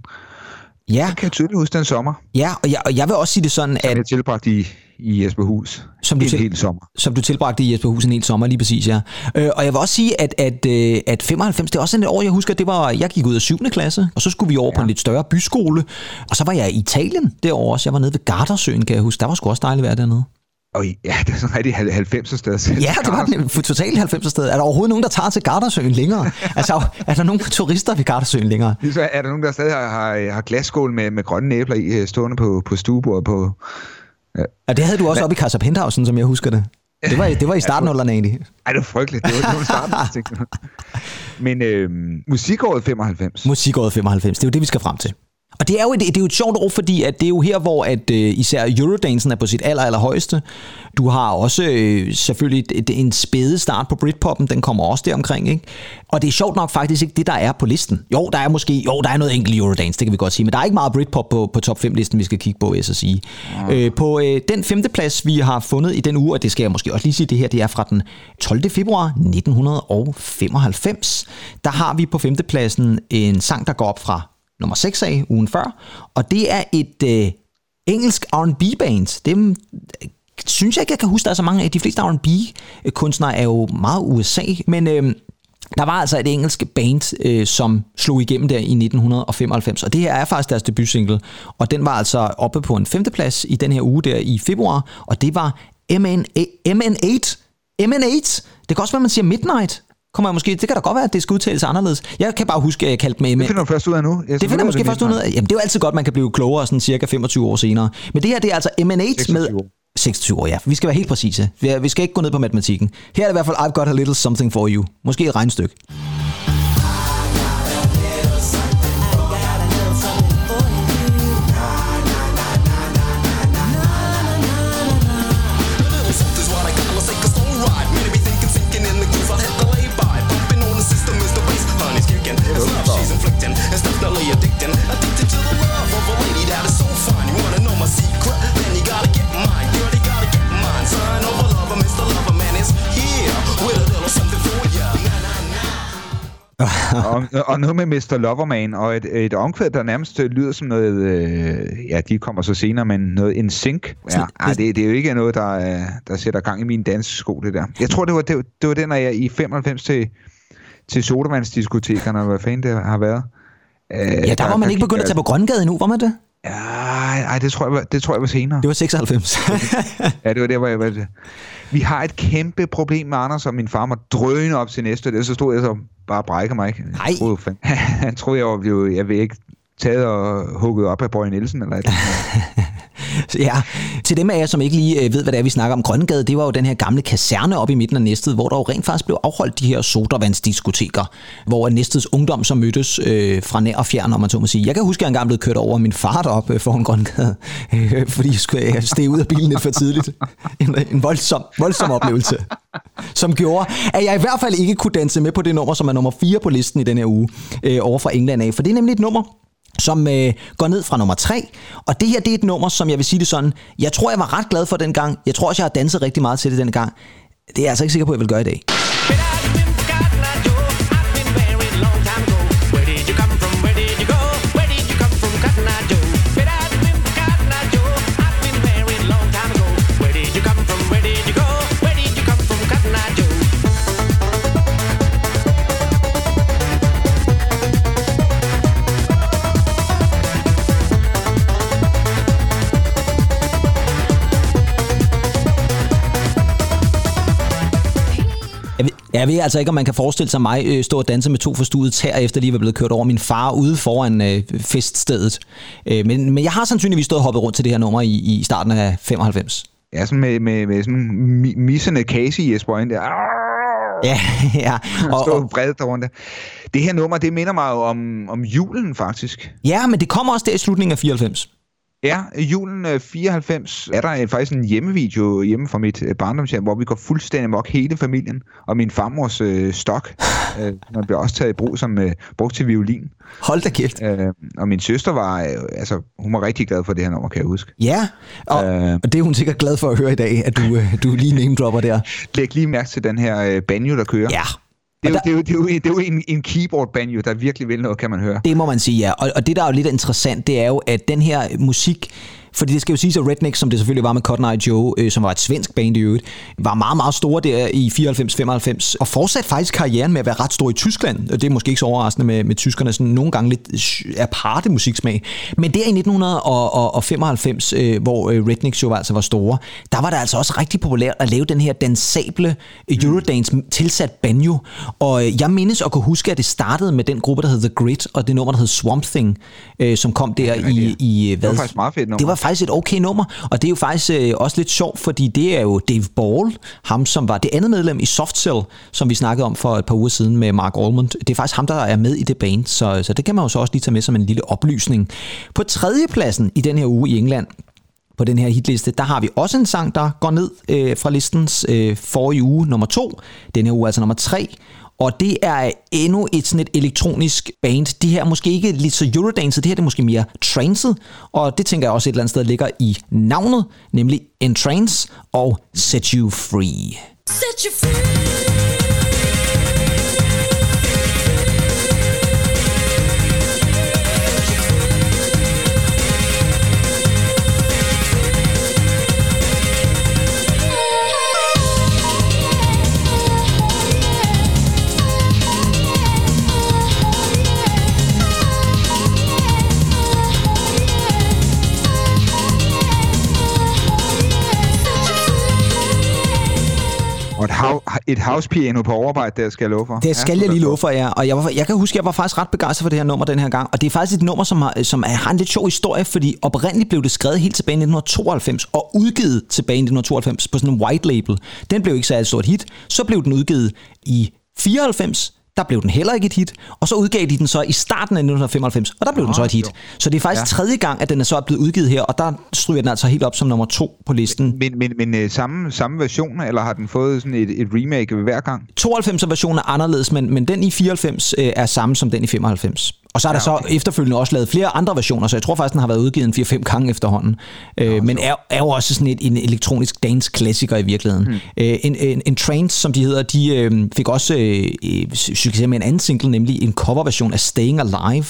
Ja, Jeg kan tydeligt huske den sommer, ja og, jeg, og jeg vil også sige det sådan, som at jeg tilbragte i, i Jesper Hus. Som du en til- hel sommer. som du tilbragte i Jesper Hus en hel sommer, lige præcis, ja. Øh, og jeg vil også sige, at, at, øh, at 95, det er også sådan et år, jeg husker, det var, jeg gik ud af 7. klasse, og så skulle vi over ja. på en lidt større byskole, og så var jeg i Italien derovre også. Jeg var nede ved Gardersøen, kan jeg huske. Der var sgu også dejligt vejr dernede. Og ja, det er sådan rigtig 90'er sted. Ja, det var den totalt 90 sted. Er der overhovedet nogen, der tager til Gardersøen længere? altså, er der nogen turister ved Gardersøen længere? Så er der nogen, der stadig har, har, har glasskål med, med grønne æbler i, øh, stående på, på stuebordet på... Og det havde du også oppe i Casa Penthausen, som jeg husker det. Det var, det var i starten af egentlig. Ej, det var frygteligt. Det var, det var starten. Men øh, musikåret 95. Musikåret 95, det er jo det, vi skal frem til. Og det er jo et, det er jo et sjovt år, fordi at det er jo her, hvor at, øh, især Eurodansen er på sit aller, aller højeste. Du har også øh, selvfølgelig et, en spæde start på Britpoppen, den kommer også deromkring, ikke? Og det er sjovt nok faktisk ikke det, der er på listen. Jo, der er måske, jo, der er noget enkelt Eurodance, det kan vi godt sige, men der er ikke meget Britpop på, på top 5-listen, vi skal kigge på, jeg så sige. Ja. Øh, på øh, den femte plads, vi har fundet i den uge, og det skal jeg måske også lige sige, det her, det er fra den 12. februar 1995. Der har vi på femtepladsen en sang, der går op fra nummer 6 af ugen før, og det er et øh, engelsk R&B-band. Det øh, synes jeg ikke, jeg kan huske, der er så mange af. De fleste R&B-kunstnere øh, er jo meget USA, men øh, der var altså et engelsk band, øh, som slog igennem der i 1995, og det her er faktisk deres debutsingle, og den var altså oppe på en femteplads i den her uge der i februar, og det var MN8. MN8? MN8? Det kan også være, man siger Midnight kommer jeg måske, det kan da godt være, at det skal udtales anderledes. Jeg kan bare huske, at jeg kaldte med... Det finder du først ud af nu. Jeg det finder jeg måske først ud af. Jamen, det er jo altid godt, man kan blive klogere sådan cirka 25 år senere. Men det her, det er altså M&A med... 26 år, ja. Vi skal være helt præcise. Vi skal ikke gå ned på matematikken. Her er det i hvert fald I've got a little something for you. Måske et regnstykke. Og, og noget med Mr. Loverman, og et, et omkvæd, der nærmest lyder som noget, øh, ja, de kommer så senere, men noget en sync. Ja, ej, det, det er jo ikke noget, der, der sætter gang i min danssko, det der. Jeg tror, det var, det, det var den, når jeg i 95 til, til sodavandsdiskotekerne, hvad fanden det har været. Øh, ja, der var man ikke begyndt at tage på Grøngade endnu, var man det? Ja, ej, det tror, jeg var, det tror jeg var senere. Det var 96. ja, det var der, hvor jeg var. Vi har et kæmpe problem med Anders, og min far må drøne op til næste. Det så stod jeg så bare brækker mig. Ikke? Nej. Troede, han troede, jeg var blevet, jeg ved ikke, taget og hugget op af Bøje Nielsen eller et ja, til dem af jer, som ikke lige øh, ved, hvad det er, vi snakker om, Grøngade, det var jo den her gamle kaserne op i midten af Næstved, hvor der jo rent faktisk blev afholdt de her sodavandsdiskoteker, hvor Næstveds ungdom så mødtes øh, fra nær og fjern, om man så må sige. Jeg kan huske, at jeg engang blev kørt over min far op øh, foran Grøngade, øh, fordi jeg skulle øh, stige ud af bilen lidt for tidligt. En, en voldsom, voldsom oplevelse, som gjorde, at jeg i hvert fald ikke kunne danse med på det nummer, som er nummer 4 på listen i den her uge, øh, over fra England af. For det er nemlig et nummer, som øh, går ned fra nummer 3. Og det her, det er et nummer, som jeg vil sige det sådan, jeg tror, jeg var ret glad for den gang. Jeg tror også, jeg har danset rigtig meget til det den gang. Det er jeg altså ikke sikker på, at jeg vil gøre i dag. Jeg ved altså ikke, om man kan forestille sig mig øh, stå og danse med to forstuede tær, efter lige var blevet kørt over min far ude foran øh, feststedet. Øh, men, men jeg har sandsynligvis stået og hoppet rundt til det her nummer i, i starten af 95. Ja, sådan med, med, med sådan missende kase i Jesper der. Ja, ja. Og, og bredt rundt. Det her nummer, det minder mig jo om, om julen, faktisk. Ja, men det kommer også der i slutningen af 94. Ja, julen 94 øh, er der faktisk en hjemmevideo hjemme fra mit øh, barndomshjem, hvor vi går fuldstændig mok hele familien, og min farmors øh, stok, øh, man bliver også taget i brug som øh, brugt til violin. Hold da kæft. Øh, og min søster var, øh, altså hun var rigtig glad for det her nummer, kan jeg huske. Ja, og, øh, og det er hun sikkert glad for at høre i dag, at du, øh, du lige name dropper der. Læg lige mærke til den her øh, banjo, der kører. Ja, det er, jo, det, er jo, det, er jo, det er jo en, en keyboard banjo, der virkelig vil noget, kan man høre. Det må man sige, ja. Og, og det, der er jo lidt interessant, det er jo, at den her musik, fordi det skal jo siges, at Redneck, som det selvfølgelig var med Cotton Eye Joe, øh, som var et svensk band i øvrigt, var meget, meget store der i 94-95, og fortsat faktisk karrieren med at være ret stor i Tyskland. Det er måske ikke så overraskende med, med tyskerne sådan nogle gange lidt aparte musiksmag. Men der i 1995, øh, hvor øh, Rednecks jo altså var store, der var det altså også rigtig populært at lave den her dansable øh, Eurodance tilsat banjo. Og øh, jeg mindes at kunne huske, at det startede med den gruppe, der hed The Grit, og det nummer, der hed Swamp Thing, øh, som kom der i, i... Hvad? Det var faktisk meget fedt nummer. Det var faktisk et okay nummer, og det er jo faktisk øh, også lidt sjovt, fordi det er jo Dave Ball, ham som var det andet medlem i Soft Cell, som vi snakkede om for et par uger siden med Mark Almond. Det er faktisk ham, der er med i det band, så, så det kan man jo så også lige tage med som en lille oplysning. På tredjepladsen i den her uge i England, på den her hitliste, der har vi også en sang, der går ned øh, fra listens øh, forrige uge, nummer to. Den her uge altså nummer tre. Og det er endnu et sådan et elektronisk band. De her er måske ikke lidt så Eurodance, det her det er måske mere trancet. Og det tænker jeg også et eller andet sted ligger i navnet, nemlig Entrance og Set You Free. Set you free. Hav, et house piano på overarbejde, der skal jeg love for. Det skal ja, jeg lige love for, ja. Og jeg, var, jeg kan huske, jeg var faktisk ret begejstret for det her nummer den her gang. Og det er faktisk et nummer, som har, som har en lidt sjov historie, fordi oprindeligt blev det skrevet helt tilbage i 1992 og udgivet tilbage i 1992 på sådan en white label. Den blev ikke så et stort hit. Så blev den udgivet i 94 der blev den heller ikke et hit, og så udgav de den så i starten af 1995, og der blev oh, den så et hit. Jo. Så det er faktisk ja. tredje gang, at den er så blevet udgivet her, og der stryger den altså helt op som nummer to på listen. Men, men, men øh, samme, samme version, eller har den fået sådan et, et remake hver gang? 92 version er anderledes, men, men den i 94 øh, er samme som den i 95. Og så er der ja, okay. så efterfølgende også lavet flere andre versioner, så jeg tror faktisk, den har været udgivet en 4-5 gange efterhånden. Øh, ja, men er, er jo også sådan et, en elektronisk dance-klassiker i virkeligheden. Øh, en, en, en Trance, som de hedder, de øh, fik også øh, øh succes med en anden single, nemlig en coverversion af Staying Alive,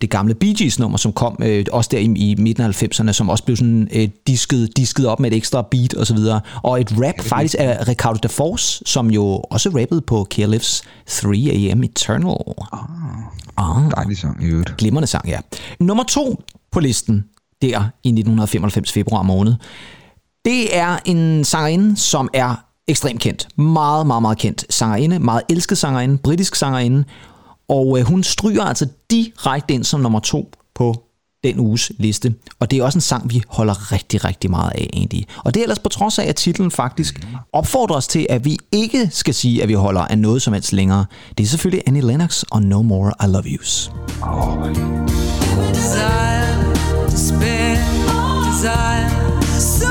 det gamle Bee Gees nummer, som kom øh, også der i, i midten af 90'erne, som også blev sådan øh, disket, disket op med et ekstra beat og så videre. Og et rap faktisk af Ricardo da Force, som jo også rappede på Carelif's 3am Eternal. Ah, ah dejlig sang i øvrigt. Glimrende sang, ja. Nummer to på listen, der i 1995 februar måned, det er en sangerinde, som er ekstremt kendt. Meget, meget, meget kendt sangerinde. Meget elsket sangerinde. Britisk sangerinde. Og øh, hun stryger altså direkte ind som nummer to på den uges liste. Og det er også en sang, vi holder rigtig, rigtig meget af egentlig. Og det er ellers på trods af, at titlen faktisk opfordrer os til, at vi ikke skal sige, at vi holder af noget som helst længere. Det er selvfølgelig Annie Lennox og No More I Love Yous. Oh. Desire, despair, desire.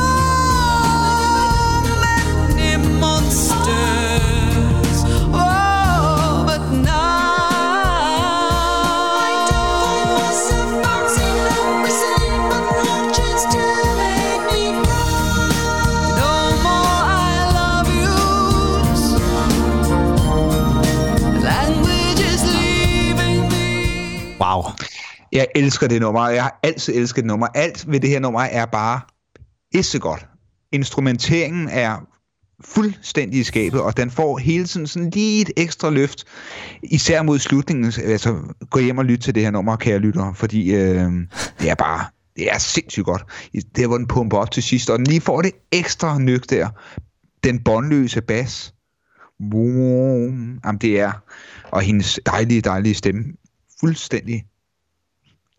Jeg elsker det nummer, jeg har altid elsket det nummer. Alt ved det her nummer er bare godt. Instrumenteringen er fuldstændig i skabet, og den får hele tiden sådan lige et ekstra løft, især mod slutningen. Altså, gå hjem og lyt til det her nummer, kære lytter, fordi øh, det er bare, det er sindssygt godt. Det er, hvor den pumper op til sidst, og den lige får det ekstra nyk der. Den båndløse bas. Boom. Jamen, det er, og hendes dejlige, dejlige stemme fuldstændig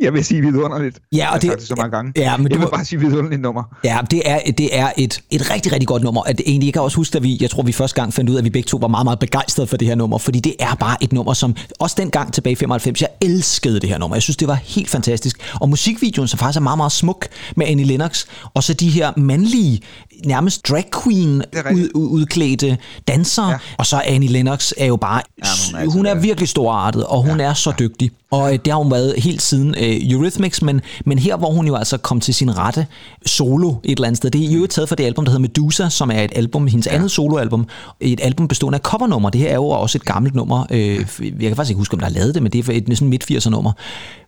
jeg vil sige vidunderligt. Ja, og det, det så mange gange. Ja, men jeg vil må, bare sige vidunderligt nummer. Ja, det er, det er et, et rigtig, rigtig godt nummer. At egentlig, jeg kan også huske, at vi, jeg tror, vi første gang fandt ud af, at vi begge to var meget, meget begejstrede for det her nummer, fordi det er bare et nummer, som også dengang tilbage i 95, jeg elskede det her nummer. Jeg synes, det var helt fantastisk. Og musikvideoen, som faktisk er meget, meget smuk med Annie Lennox, og så de her mandlige, nærmest drag queen ud, udklædte dansere, ja. og så Annie Lennox er jo bare, ja, hun, er, hun er virkelig storartet, og hun ja. er så dygtig. Og øh, det har hun været helt siden uh, Eurythmics, men, men her hvor hun jo altså kom til sin rette solo et eller andet sted, det er jo taget fra det album, der hedder Medusa, som er et album, hendes ja. andet soloalbum, et album bestående af covernummer. Det her er jo også et gammelt nummer. Uh, jeg kan faktisk ikke huske, om der er lavet det, men det er et sådan midt-80'er nummer.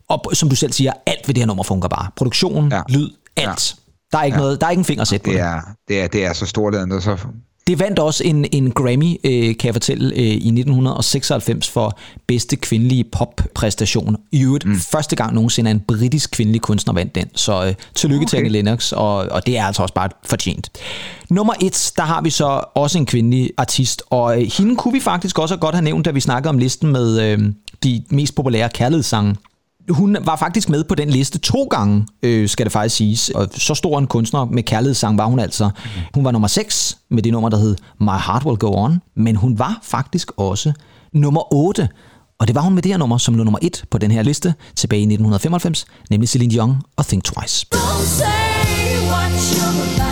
Og som du selv siger, alt ved det her nummer fungerer bare. Produktion, ja. lyd, alt. Ja. Der er ikke ja. noget, der er ikke en finger sæt på det. Er, det er, det er så stort, at så det vandt også en, en Grammy, øh, kan jeg fortælle, øh, i 1996 for bedste kvindelige poppræstation. I øvrigt mm. første gang nogensinde en britisk kvindelig kunstner vandt den. Så øh, tillykke okay. til Annie Lennox, og, og det er altså også bare fortjent. Nummer et, der har vi så også en kvindelig artist, og øh, hende kunne vi faktisk også godt have nævnt, da vi snakkede om listen med øh, de mest populære kærlighedssange hun var faktisk med på den liste to gange, øh, skal det faktisk siges. Og så stor en kunstner med kærlighedssang var hun altså. Hun var nummer 6 med det nummer, der hed My Heart Will Go On. Men hun var faktisk også nummer 8. Og det var hun med det her nummer, som lå nummer 1 på den her liste tilbage i 1995, nemlig Celine Dion og Think Twice. Don't say what you're about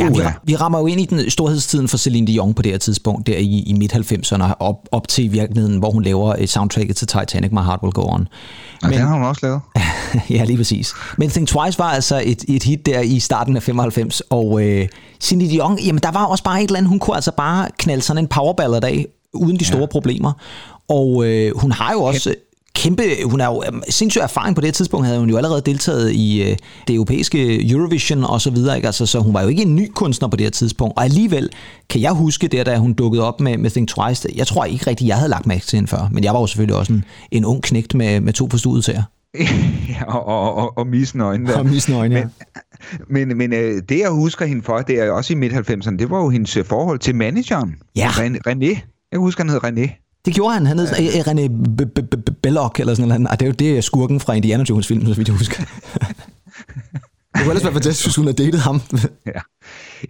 Ja, vi, vi rammer jo ind i den storhedstiden for Celine Dion på det her tidspunkt, der i, i midt-90'erne, op, op til virkeligheden, hvor hun laver et soundtracket til Titanic, My Heart Will Go On. Og den har hun også lavet. ja, lige præcis. Men Think Twice var altså et, et hit der i starten af 95, og øh, Celine Dion, jamen der var også bare et eller andet, hun kunne altså bare knalde sådan en powerballad af, uden de store ja. problemer. Og øh, hun har jo også kæmpe, hun er jo øhm, sindssygt erfaring på det her tidspunkt, havde hun jo allerede deltaget i øh, det europæiske Eurovision og så videre, ikke? Altså, så hun var jo ikke en ny kunstner på det her tidspunkt, og alligevel kan jeg huske der, da hun dukkede op med, med Think Twice, jeg tror ikke rigtigt, jeg havde lagt mærke til hende før, men jeg var jo selvfølgelig også en, en ung knægt med, med to forstudet til ja, og, og, og, og misen øjne der. Og misne øjne, ja. Men, men øh, det, jeg husker hende for, det er også i midt-90'erne, det var jo hendes øh, forhold til manageren. Ja. Ren- René. Jeg husker, han hed René. Det gjorde han. Han hed sådan, øh, René Belloc eller sådan noget. Ah, det er jo det er skurken fra Indiana Jones filmen, så vidt jeg husker. det kunne ellers være fantastisk, hvis hun havde datet ham. Ja.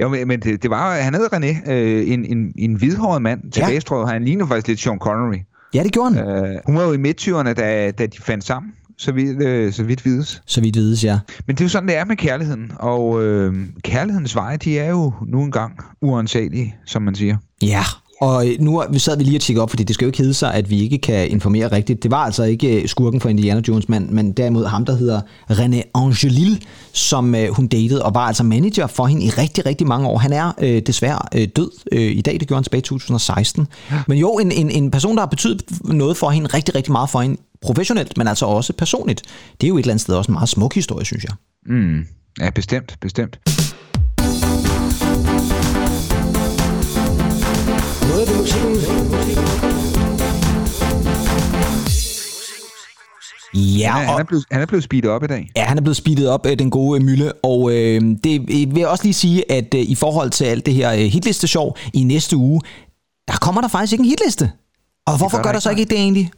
Jo, men, men det, det var, han hed René, øh, en, en, en hvidhåret mand, tilbagestrøget. Han ligner faktisk lidt Sean Connery. ja, det gjorde han. Øh, hun var jo i midt da, da de fandt sammen, så vidt, øh, så vidt vides. Så vidt vides, ja. Men det er jo sådan, det er med kærligheden. Og øh, kærlighedens veje, de er jo nu engang uansagelige, som man siger. Ja, og nu vi sad vi lige og tjekke op, fordi det skal jo ikke hedde sig, at vi ikke kan informere rigtigt. Det var altså ikke øh, skurken fra Indiana Jones, men, men derimod ham, der hedder René Angelil, som øh, hun datede, og var altså manager for hende i rigtig, rigtig mange år. Han er øh, desværre øh, død øh, i dag, det gjorde han tilbage i 2016. Ja. Men jo, en, en, en person, der har betydet noget for hende, rigtig, rigtig meget for hende, professionelt, men altså også personligt. Det er jo et eller andet sted også en meget smuk historie, synes jeg. Mm. Ja, bestemt, bestemt. Ja, Han, er- han, er blevet, han er blevet speedet op i dag. Ja, han er blevet speedet op, øh, den gode Mølle, og øh, det vil jeg også lige sige, at øh, i forhold til alt det her øh, hitliste-sjov i næste uge, der kommer der faktisk ikke en hitliste. Og hvorfor gør gør der der så ikke det egentlig?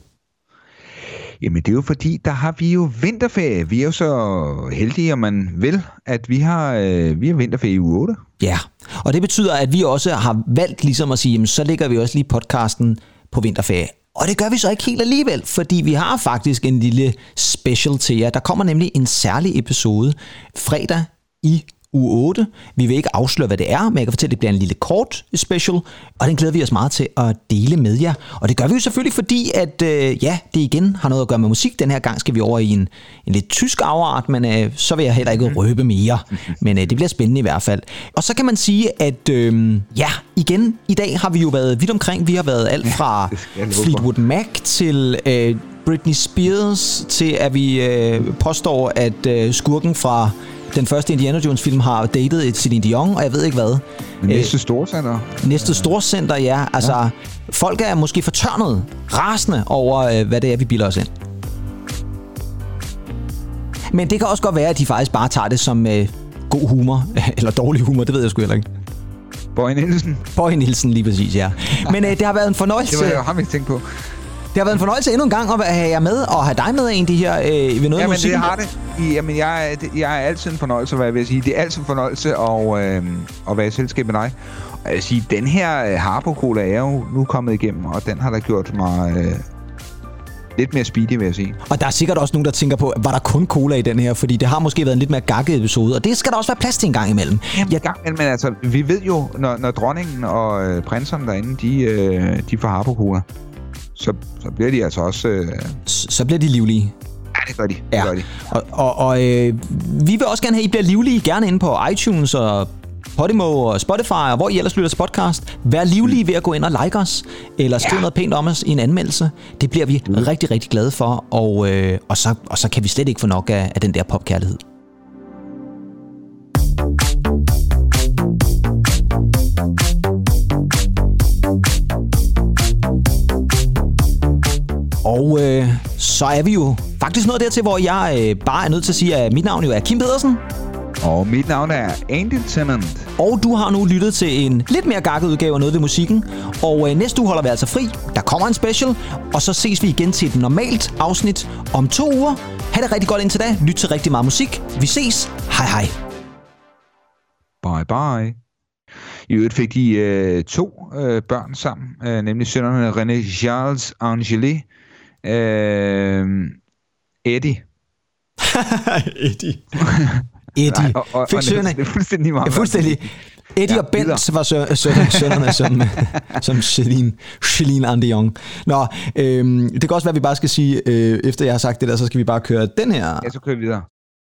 Jamen, det er jo fordi, der har vi jo vinterferie. Vi er jo så heldige, om man vil, at vi har, øh, vi har vinterferie i uge 8. Ja, og det betyder, at vi også har valgt ligesom at sige, jamen, så lægger vi også lige podcasten på vinterferie. Og det gør vi så ikke helt alligevel, fordi vi har faktisk en lille special til jer. Der kommer nemlig en særlig episode fredag i uge 8. Vi vil ikke afsløre, hvad det er, men jeg kan fortælle, at det bliver en lille kort special, og den glæder vi os meget til at dele med jer. Og det gør vi jo selvfølgelig, fordi at, øh, ja, det igen har noget at gøre med musik. Den her gang skal vi over i en, en lidt tysk afart, men øh, så vil jeg heller ikke røbe mere. Men øh, det bliver spændende i hvert fald. Og så kan man sige, at øh, ja, igen, i dag har vi jo været vidt omkring. Vi har været alt fra. Fleetwood Mac til øh, Britney Spears, til at vi øh, påstår, at øh, skurken fra den første Indiana Jones film har datet et Celine Dion, og jeg ved ikke hvad. Næste storcenter. Næste storcenter, ja. Altså, ja. folk er måske fortørnet, rasende over, øh, hvad det er, vi bilder os ind. Men det kan også godt være, at de faktisk bare tager det som øh, god humor, eller dårlig humor, det ved jeg sgu heller ikke. Bøje Nielsen. Bøje Nielsen lige præcis, ja. Men øh, det har været en fornøjelse. Det var jeg ham ikke tænkt på. Det har været en fornøjelse endnu en gang at have jer med, og have dig med af de her øh, ved noget Jamen, musik. det har det. I- Jamen, jeg, er- jeg er altid en fornøjelse, hvad jeg vil sige. Det er altid en fornøjelse at, øh, at være i selskab med dig. Og jeg vil sige, den her øh, Harpo Cola er jo nu kommet igennem, og den har da gjort mig øh, lidt mere speedy, vil jeg sige. Og der er sikkert også nogen, der tænker på, var der kun cola i den her? Fordi det har måske været en lidt mere gakket episode, og det skal der også være plads til en gang imellem. Ja, gang, men, altså, vi ved jo, når, når dronningen og øh, prinserne derinde, de, øh, de får Harpo Cola, så, så bliver de altså også... Øh, S- Så bliver de livlige. ja, det gør de. Det Ja. gør de. Og, og, og øh, vi vil også gerne have, at I bliver livlige, gerne inde på iTunes og Podimo og Spotify, og hvor I ellers lytter til podcast. Vær livlige ved at gå ind og like os, eller skrive Ja. noget pænt om os i en anmeldelse. Det bliver vi rigtig, rigtig glade for, og, øh, og, så, og så kan vi slet ikke få nok af, af den der popkærlighed. Så er vi jo faktisk nået dertil, hvor jeg øh, bare er nødt til at sige, at mit navn jo er Kim Pedersen. Og mit navn er Andy Tennant. Og du har nu lyttet til en lidt mere gakket udgave af Noget ved musikken. Og øh, næste uge holder vi altså fri. Der kommer en special. Og så ses vi igen til et normalt afsnit om to uger. Ha' det rigtig godt indtil da. Lyt til rigtig meget musik. Vi ses. Hej hej. Bye bye. I øvrigt fik de øh, to øh, børn sammen, øh, nemlig sønnerne René Charles Angeli, øh, Eddie. Eddie. Eddie. og, og, Fik og sønnerne. det er fuldstændig meget. Ja, fuldstændig. Eddie Ja, og Bent videre. var sø- sø- sønnerne som, som Celine, Celine Andion. Nå, øhm, det kan også være, at vi bare skal sige, øh, efter jeg har sagt det der, så skal vi bare køre den her. Ja, så kører vi videre.